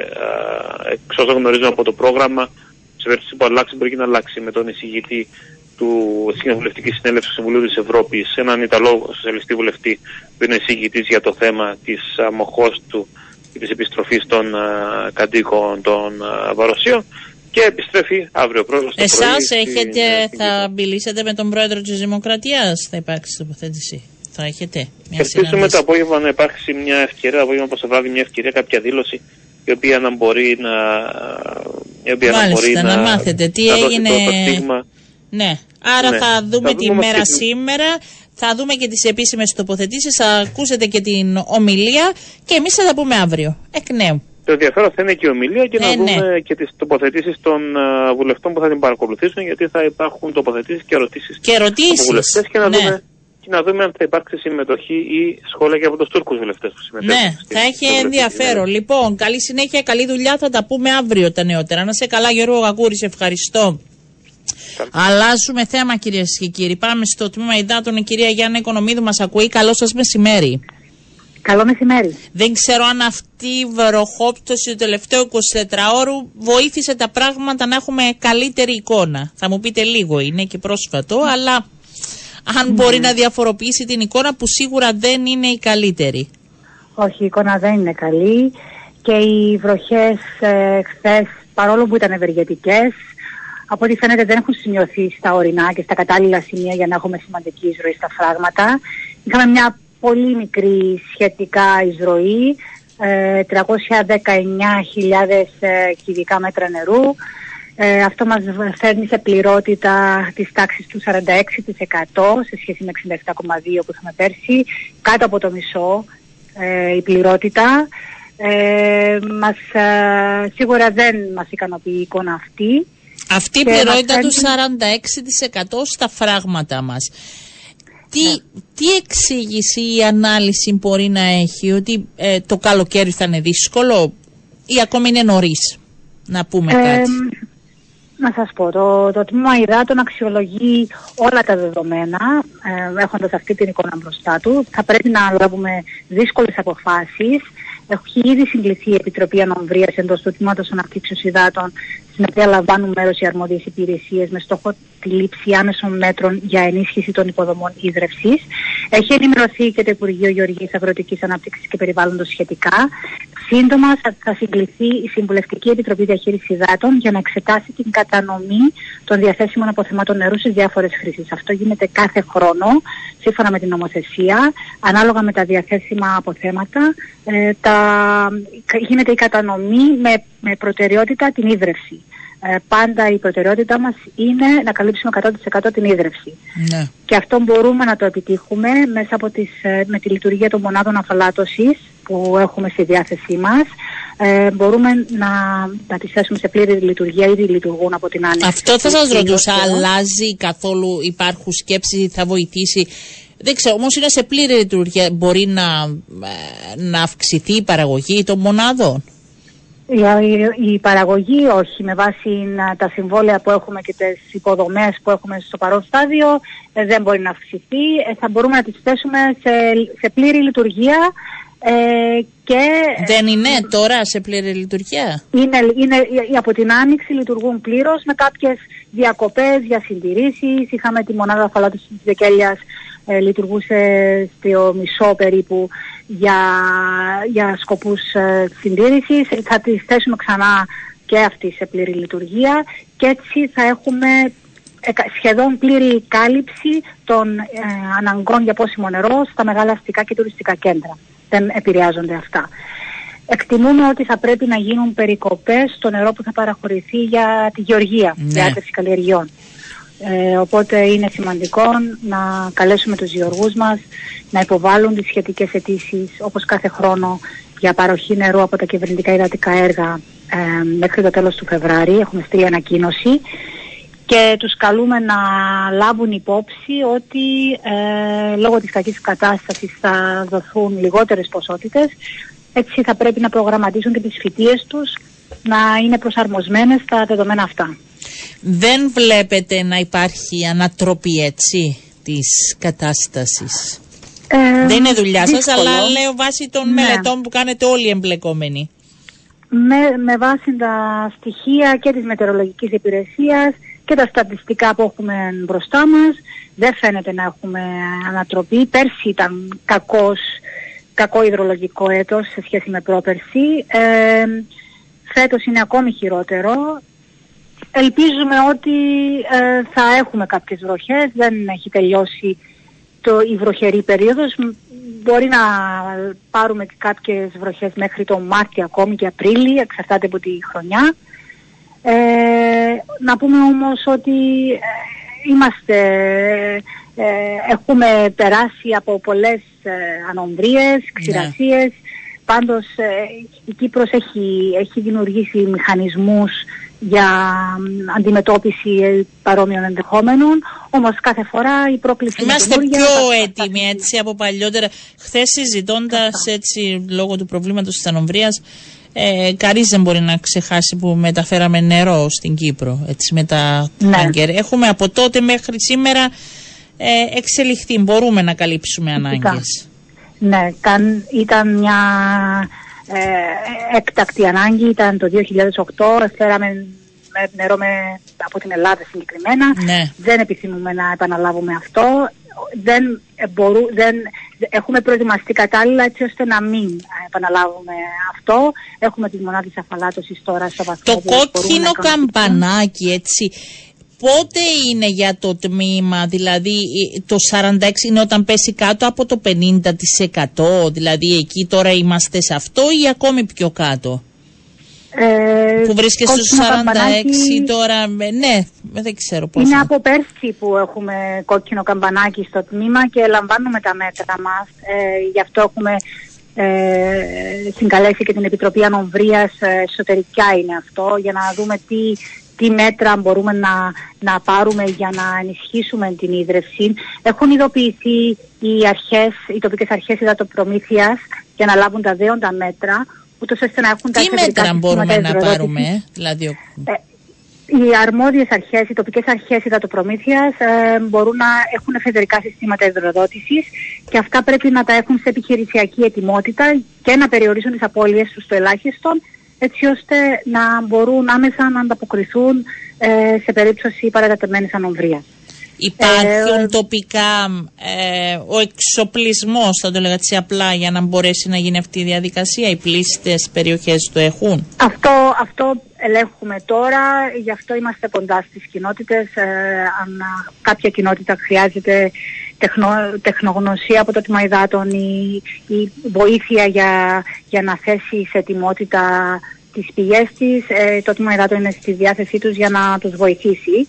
Speaker 4: εξ όσων γνωρίζουμε από το πρόγραμμα, σε περίπτωση που αλλάξει μπορεί και να αλλάξει με τον εισηγητή του Κοινοβουλευτική Συνέλευσης του Συμβουλίου της Ευρώπης, έναν Ιταλό σοσιαλιστή βουλευτή που είναι εισηγητής για το θέμα της αμοχώ του και της επιστροφής των α, κατοίκων των α, Βαροσίων και επιστρέφει αύριο πρόεδρο.
Speaker 1: Εσάς έχετε, θα μιλήσετε με τον πρόεδρο της Δημοκρατίας, θα υπάρξει τοποθέτηση. Θα έχετε μια
Speaker 4: Ελπίζουμε το απόγευμα να υπάρξει μια ευκαιρία, το απόγευμα το βράδυ μια ευκαιρία, κάποια δήλωση η οποία να μπορεί να. Η οποία
Speaker 1: Μάλιστα,
Speaker 4: να, μπορεί
Speaker 1: να,
Speaker 4: να,
Speaker 1: μάθετε τι
Speaker 4: να δώσει
Speaker 1: έγινε.
Speaker 4: το, το στίγμα.
Speaker 1: Ναι, άρα
Speaker 4: Ναι.
Speaker 1: θα δούμε
Speaker 4: Θα
Speaker 1: τη
Speaker 4: δούμε
Speaker 1: μέρα
Speaker 4: όμως και-
Speaker 1: σήμερα, θα δούμε και τις επίσημες τοποθετήσεις, θα ακούσετε και την ομιλία και εμείς θα τα πούμε αύριο, εκ νέου.
Speaker 4: Το ενδιαφέρον θα είναι και η ομιλία και
Speaker 1: Ναι,
Speaker 4: να δούμε
Speaker 1: ναι.
Speaker 4: και τις τοποθετήσεις των α, βουλευτών που θα την παρακολουθήσουν γιατί θα υπάρχουν τοποθετήσεις και ερωτήσεις
Speaker 1: Και
Speaker 4: από
Speaker 1: ερωτήσεις.
Speaker 4: βουλευτές και να,
Speaker 1: ναι.
Speaker 4: δούμε, και να δούμε αν θα υπάρξει συμμετοχή ή σχόλια και από τους Τούρκους βουλευτές που συμμετέχουν.
Speaker 1: Ναι,
Speaker 4: στην
Speaker 1: θα έχει
Speaker 4: κοινοβουλευτική
Speaker 1: ενδιαφέρον. Λοιπόν, καλή συνέχεια, καλή δουλειά. Θα τα πούμε αύριο τα νεότερα. Να σε καλά, Γιώργο Γαγκούρη, σε ευχαριστώ. Αλλάζουμε θέμα, κυρίες και κύριοι. Πάμε στο τμήμα υδάτων. Η κυρία Γιάννα Οικονομίδου μας ακούει. Καλό σας μεσημέρι.
Speaker 5: Καλό μεσημέρι.
Speaker 1: Δεν ξέρω αν αυτή η βροχόπτωση του τελευταίου 24ωρου βοήθησε τα πράγματα να έχουμε καλύτερη εικόνα. Θα μου πείτε λίγο, είναι και πρόσφατο, αλλά αν μπορεί να διαφοροποιήσει την εικόνα που σίγουρα δεν είναι η καλύτερη.
Speaker 5: Όχι, η εικόνα δεν είναι καλή και οι βροχές ε, χθες, παρόλο που ήταν ευεργετικές, από ό,τι φαίνεται δεν έχουν σημειωθεί στα ορεινά και στα κατάλληλα σημεία για να έχουμε σημαντική εισρωή στα φράγματα. Είχαμε μια πολύ μικρή σχετικά εισρωή, ε, 319.000 ε, κυβικά μέτρα νερού. Ε, αυτό μας φέρνει σε πληρότητα της τάξης του 46% σε σχέση με 67,2% που είχαμε πέρσι, κάτω από το μισό ε, η πληρότητα. Ε, μας, ε, σίγουρα δεν μας ικανοποιεί η εικόνα αυτή.
Speaker 1: Αυτή η
Speaker 5: Και
Speaker 1: πληρότητα
Speaker 5: μας
Speaker 1: του
Speaker 5: φέρνει-
Speaker 1: 46% στα φράγματα μας. Τι, τι εξήγηση ή ανάλυση μπορεί να έχει ότι ε, το καλοκαίρι θα είναι δύσκολο ή ακόμη είναι νωρίς να πούμε
Speaker 5: Ε,
Speaker 1: κάτι;
Speaker 5: να σας πω, το, το τμήμα υδάτων αξιολογεί όλα τα δεδομένα, ε, έχοντας αυτή την εικόνα μπροστά του. Θα πρέπει να λάβουμε δύσκολες αποφάσεις. Έχει ήδη συγκληθεί η Επιτροπή Ανομβρίας εντός του τμήματος αναπτύξεως υδάτων, στην οποία λαμβάνουν μέρος οι αρμόδιες υπηρεσίες με στόχο τη λήψη άμεσων μέτρων για ενίσχυση των υποδομών ίδρευσης. Έχει ενημερωθεί και το Υπουργείο Γεωργίας Αγροτικής Ανάπτυξης και Περιβάλλοντος σχετικά. Σύντομα θα, θα συγκληθεί η Συμβουλευτική Επιτροπή Διαχείρισης Υδάτων για να εξετάσει την κατανομή των διαθέσιμων αποθεμάτων νερού στι διάφορες χρήσεις. Αυτό γίνεται κάθε χρόνο, σύμφωνα με την νομοθεσία, ανάλογα με τα διαθέσιμα αποθέματα. Ε, τα, γίνεται η κατανομή με, με προτεραιότητα την ίδρυυση. Ε, πάντα η προτεραιότητά μας είναι να καλύψουμε 100% την ίδρυυση.
Speaker 1: Ναι.
Speaker 5: Και αυτό μπορούμε να το επιτύχουμε μέσα από τις, ε, με τη λειτουργία των μονάδων αφαλάτωσης που έχουμε στη διάθεσή μας. Ε, μπορούμε να, να τις θέσουμε σε πλήρη λειτουργία, ήδη λειτουργούν από την άνοιξη.
Speaker 1: Αυτό θα σας
Speaker 5: του
Speaker 1: ρωτούσα,
Speaker 5: φθινόπωρου.
Speaker 1: αλλάζει καθόλου, υπάρχουν σκέψεις, θα βοηθήσει; Δεν ξέρω, όμως είναι σε πλήρη λειτουργία, μπορεί να, ε, να αυξηθεί η παραγωγή των μονάδων;
Speaker 5: Η, παραγωγή όχι, με βάση τα συμβόλαια που έχουμε και τις υποδομές που έχουμε στο παρόν στάδιο ε, δεν μπορεί να αυξηθεί. Ε, θα μπορούμε να τις θέσουμε σε, σε πλήρη λειτουργία ε, και...
Speaker 1: Δεν είναι τώρα σε πλήρη λειτουργία;
Speaker 5: Είναι, είναι, από την Άνοιξη λειτουργούν πλήρως με κάποιες διακοπές για συντηρήσεις. Είχαμε τη μονάδα αφαλάτωσης της Δεκέλιας ε, λειτουργούσε στο μισό περίπου για, για σκοπούς ε, συντήρησης. Θα τη θέσουμε ξανά και αυτή σε πλήρη λειτουργία και έτσι θα έχουμε σχεδόν πλήρη κάλυψη των ε, αναγκών για πόσιμο νερό στα μεγάλα αστικά και τουριστικά κέντρα. Δεν επηρεάζονται αυτά. Εκτιμούμε ότι θα πρέπει να γίνουν περικοπές στο νερό που θα παραχωρηθεί για τη γεωργία, ναι. για καλλιεργειών. Ε, οπότε είναι σημαντικό να καλέσουμε τους γεωργούς μας να υποβάλουν τις σχετικές αιτήσεις όπως κάθε χρόνο για παροχή νερού από τα κυβερνητικά υδατικά έργα ε, μέχρι το τέλος του Φεβράρι. Έχουμε στείλει ανακοίνωση και τους καλούμε να λάβουν υπόψη ότι ε, λόγω της κακής κατάστασης θα δοθούν λιγότερες ποσότητες έτσι θα πρέπει να προγραμματίσουν και τις φοιτίες τους να είναι προσαρμοσμένες στα δεδομένα αυτά.
Speaker 1: Δεν βλέπετε να υπάρχει ανατροπή έτσι της κατάστασης; Ε, Δεν είναι δουλειά σας, αλλά λέω βάσει των ναι. μελετών που κάνετε όλοι οι εμπλεκόμενοι.
Speaker 5: Με, με βάση τα στοιχεία και της μετεωρολογικής υπηρεσίας και τα στατιστικά που έχουμε μπροστά μας, δεν φαίνεται να έχουμε ανατροπή. Πέρσι ήταν κακός, κακό υδρολογικό έτος σε σχέση με πρόπερσι. Ε, φέτος είναι ακόμη χειρότερο. Ελπίζουμε ότι ε, θα έχουμε κάποιες βροχές, δεν έχει τελειώσει το, η βροχερή περίοδος. Μπορεί να πάρουμε κάποιες βροχές μέχρι το Μάρτιο ακόμη και Απρίλιο, εξαρτάται από τη χρονιά. Ε, να πούμε όμως ότι ε, είμαστε, ε, έχουμε περάσει από πολλές ε, ανομβρίες, ναι. ξηρασίες. Πάντως η Κύπρος έχει, έχει δημιουργήσει μηχανισμούς για αντιμετώπιση παρόμοιων ενδεχόμενων. Όμως κάθε φορά η πρόκληση
Speaker 1: Είμαστε πιο έτοιμοι έτσι από παλιότερα. Χθες συζητώντας έτσι λόγω του προβλήματος της ανομβρίας, ε, Κανείς δεν μπορεί να ξεχάσει που μεταφέραμε νερό στην Κύπρο έτσι, με τα ναι. Έχουμε από τότε μέχρι σήμερα ε, εξελιχθεί. Μπορούμε να καλύψουμε ανάγκες.
Speaker 5: Ναι, ήταν μια ε, έκτακτη ανάγκη ήταν το 2008. Φέραμε νερό με, από την Ελλάδα συγκεκριμένα. Ναι. Δεν επιθυμούμε να επαναλάβουμε αυτό. Δεν, μπορού, δεν, έχουμε προετοιμαστεί κατάλληλα έτσι ώστε να μην επαναλάβουμε αυτό. Έχουμε τις μονάδες αφαλάτωσης τώρα στο βαθμό
Speaker 1: Το κόκκινο καμπανάκι έτσι πότε είναι για το τμήμα, δηλαδή το 46 είναι όταν πέσει κάτω από το 50%, δηλαδή εκεί τώρα είμαστε σε αυτό ή ακόμη πιο κάτω; Ε, που βρίσκεται στους 46 τώρα, ναι, δεν ξέρω πώς.
Speaker 5: Είναι από πέρσι που έχουμε κόκκινο καμπανάκι στο τμήμα και λαμβάνουμε τα μέτρα μας. Ε, γι' αυτό έχουμε ε, συγκαλέσει και την Επιτροπή Ανομβρίας, ε, εσωτερικά είναι αυτό, για να δούμε τι τι μέτρα μπορούμε να, να πάρουμε για να ενισχύσουμε την ίδρυυση. Έχουν ειδοποιηθεί οι αρχές, οι τοπικές αρχές υδατοπρομήθειας για να λάβουν τα δέοντα μέτρα, ούτως ώστε να έχουν
Speaker 1: τα Τι μέτρα μπορούμε να πάρουμε, δηλαδή... Ε,
Speaker 5: οι αρμόδιες αρχές, οι τοπικές αρχές υδατοπρομήθειας ε, μπορούν να έχουν εφεδρικά συστήματα υδροδότησης και αυτά πρέπει να τα έχουν σε επιχειρησιακή ετοιμότητα και να περιορίσουν τις απώλειες τους στο ελάχιστο έτσι ώστε να μπορούν άμεσα να ανταποκριθούν ε, σε περίπτωση παρατατεμένης ανομβρίας.
Speaker 1: Υπάρχουν ε, τοπικά ε, ο εξοπλισμός, θα το λέγα έτσι απλά, για να μπορέσει να γίνει αυτή η διαδικασία; Οι πλήστες περιοχές το έχουν;
Speaker 5: Αυτό, αυτό ελέγχουμε τώρα, γι' αυτό είμαστε κοντά στις κοινότητες. Ε, αν κάποια κοινότητα χρειάζεται τεχνο, τεχνογνωσία από το τμήμα υδάτων ή, ή βοήθεια για, για να θέσεις σε ετοιμότητα τις πηγές της, ε, το τμήμα υδάτων είναι στη διάθεσή τους για να τους βοηθήσει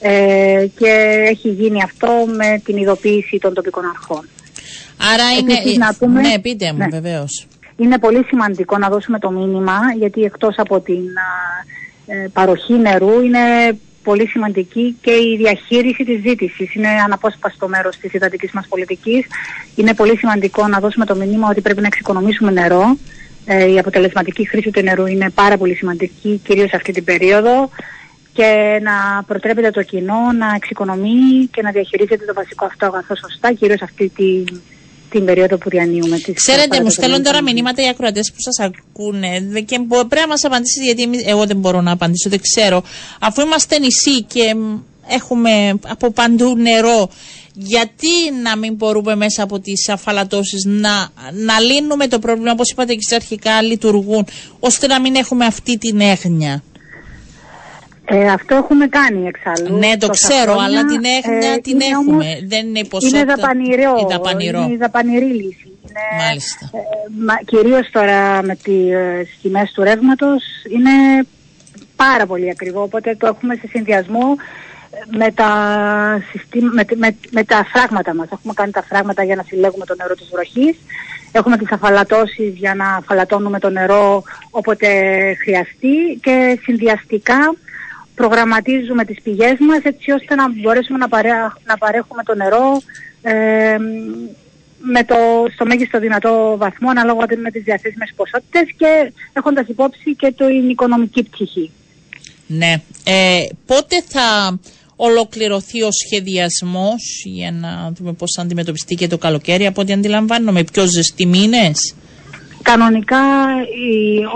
Speaker 5: ε, και έχει γίνει αυτό με την ειδοποίηση των τοπικών αρχών.
Speaker 1: Άρα είναι... να πούμε, ναι, πείτε μου ναι. βεβαίως.
Speaker 5: Είναι πολύ σημαντικό να δώσουμε το μήνυμα γιατί εκτός από την ε, παροχή νερού είναι πολύ σημαντική και η διαχείριση της ζήτησης. Είναι αναπόσπαστο μέρος της υδατικής μας πολιτικής. Είναι πολύ σημαντικό να δώσουμε το μήνυμα ότι πρέπει να εξοικονομήσουμε νερό Ε, η αποτελεσματική χρήση του νερού είναι πάρα πολύ σημαντική, κυρίως αυτή την περίοδο και να προτρέπεται το κοινό να εξοικονομεί και να διαχειρίζεται το βασικό αυτό αγαθό σωστά, κυρίως αυτή τη, την περίοδο που διανύουμε. Τις
Speaker 1: Ξέρετε, μου στέλνουν τώρα μηνύματα οι ακροατές που σας ακούνε και πρέπει να μας απαντήσετε, γιατί εγώ δεν μπορώ να απαντήσω, δεν ξέρω. Αφού είμαστε νησί και έχουμε από παντού νερό, γιατί να μην μπορούμε μέσα από τις αφαλατώσεις να, να λύνουμε το πρόβλημα, όπως είπατε και αρχικά λειτουργούν, ώστε να μην έχουμε αυτή την έγνοια;
Speaker 5: Ε, αυτό έχουμε κάνει εξάλλου.
Speaker 1: Ναι, το ξέρω, αλλά την έγνοια ε, την έχουμε. Όμως, δεν είναι ποσότητα.
Speaker 5: Είναι δαπανηρό.
Speaker 1: Είναι δαπανηρό.
Speaker 5: Είναι δαπανηρή λύση. Είναι,
Speaker 1: Μάλιστα. Ε,
Speaker 5: μα, κυρίως τώρα με τις ε, τιμές του ρεύματος είναι πάρα πολύ ακριβό. Οπότε το έχουμε σε συνδυασμό με τα, με, με, με τα φράγματα μας. Έχουμε κάνει τα φράγματα για να συλλέγουμε το νερό της βροχής. Έχουμε τις αφαλατώσεις για να αφαλατώνουμε το νερό όποτε χρειαστεί και συνδυαστικά προγραμματίζουμε τις πηγές μας έτσι ώστε να μπορέσουμε να, να παρέχουμε το νερό ε, με το, στο μέγιστο δυνατό βαθμό ανάλογα με τις διαθέσιμες ποσότητες και έχοντας υπόψη και το οικονομική πτυχή.
Speaker 1: Ναι. Ε, πότε θα ολοκληρωθεί ο σχεδιασμός για να δούμε πώς θα αντιμετωπιστεί και το καλοκαίρι από ό,τι αντιλαμβάνομαι, πιο ζεστοί μήνες;
Speaker 5: Κανονικά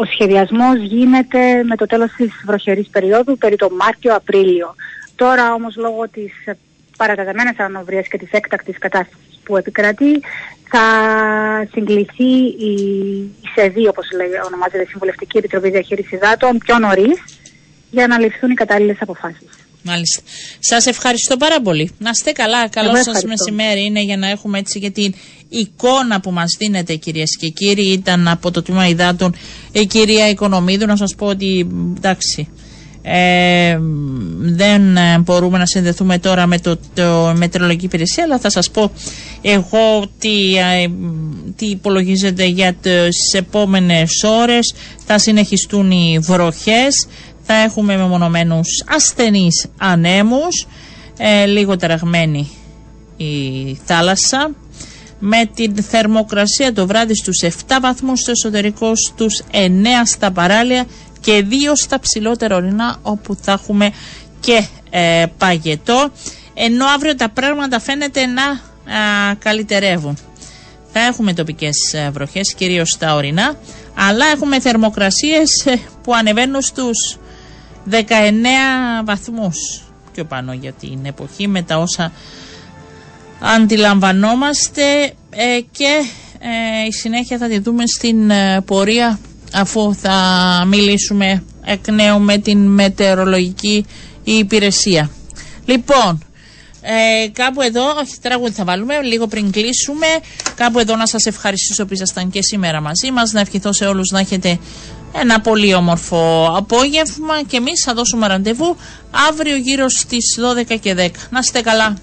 Speaker 5: ο σχεδιασμός γίνεται με το τέλος της βροχερής περίοδου, περί το Μάρτιο-Απρίλιο. Τώρα όμως λόγω της παραταταμένης ανοβρίας και της έκτακτης κατάστασης που επικρατεί θα συγκληθεί η, η ΣΕΔΗ, όπως λέει, ονομάζεται Συμβουλευτική Επιτροπή Διαχείρισης Δάτων, πιο νωρίς για να ληφθούν οι κατάλληλες αποφάσεις.
Speaker 1: Μάλιστα. Σας ευχαριστώ πάρα πολύ. Να είστε καλά. Καλό σας μεσημέρι είναι για να έχουμε έτσι και την εικόνα που μας δίνετε, κυρίες και κύριοι. Ήταν από το τμήμα υδάτων η κυρία Οικονομίδου. Να σας πω ότι εντάξει. Ε, δεν ε, μπορούμε να συνδεθούμε τώρα με το, το μετεωρολογική υπηρεσία αλλά θα σας πω εγώ τι, ε, τι υπολογίζεται για τις επόμενες ώρες θα συνεχιστούν οι βροχές θα έχουμε μεμονωμένους ασθενείς ανέμους, ε, λίγο τεραγμένη η θάλασσα, με την θερμοκρασία το βράδυ στους 7 βαθμούς στο εσωτερικό, στους 9 στα παράλια και 2 στα ψηλότερα ορεινά όπου θα έχουμε και ε, παγετό ενώ αύριο τα πράγματα φαίνεται να α, καλυτερεύουν. Θα έχουμε τοπικές ε, βροχές κυρίως στα ορεινά αλλά έχουμε θερμοκρασίες ε, που ανεβαίνουν στους 19 βαθμούς πιο πάνω για την εποχή με τα όσα αντιλαμβανόμαστε ε, και ε, η συνέχεια θα τη δούμε στην ε, πορεία αφού θα μιλήσουμε εκ νέου με την μετεωρολογική υπηρεσία. Λοιπόν, ε, κάπου εδώ, όχι τραγούδι θα βάλουμε, λίγο πριν κλείσουμε. Κάπου εδώ να σας ευχαριστήσω που ήσασταν και σήμερα μαζί μας. Να ευχηθώ σε όλους να έχετε ένα πολύ όμορφο απόγευμα και εμείς θα δώσουμε ραντεβού αύριο γύρω στις 12 και 10. Να είστε καλά.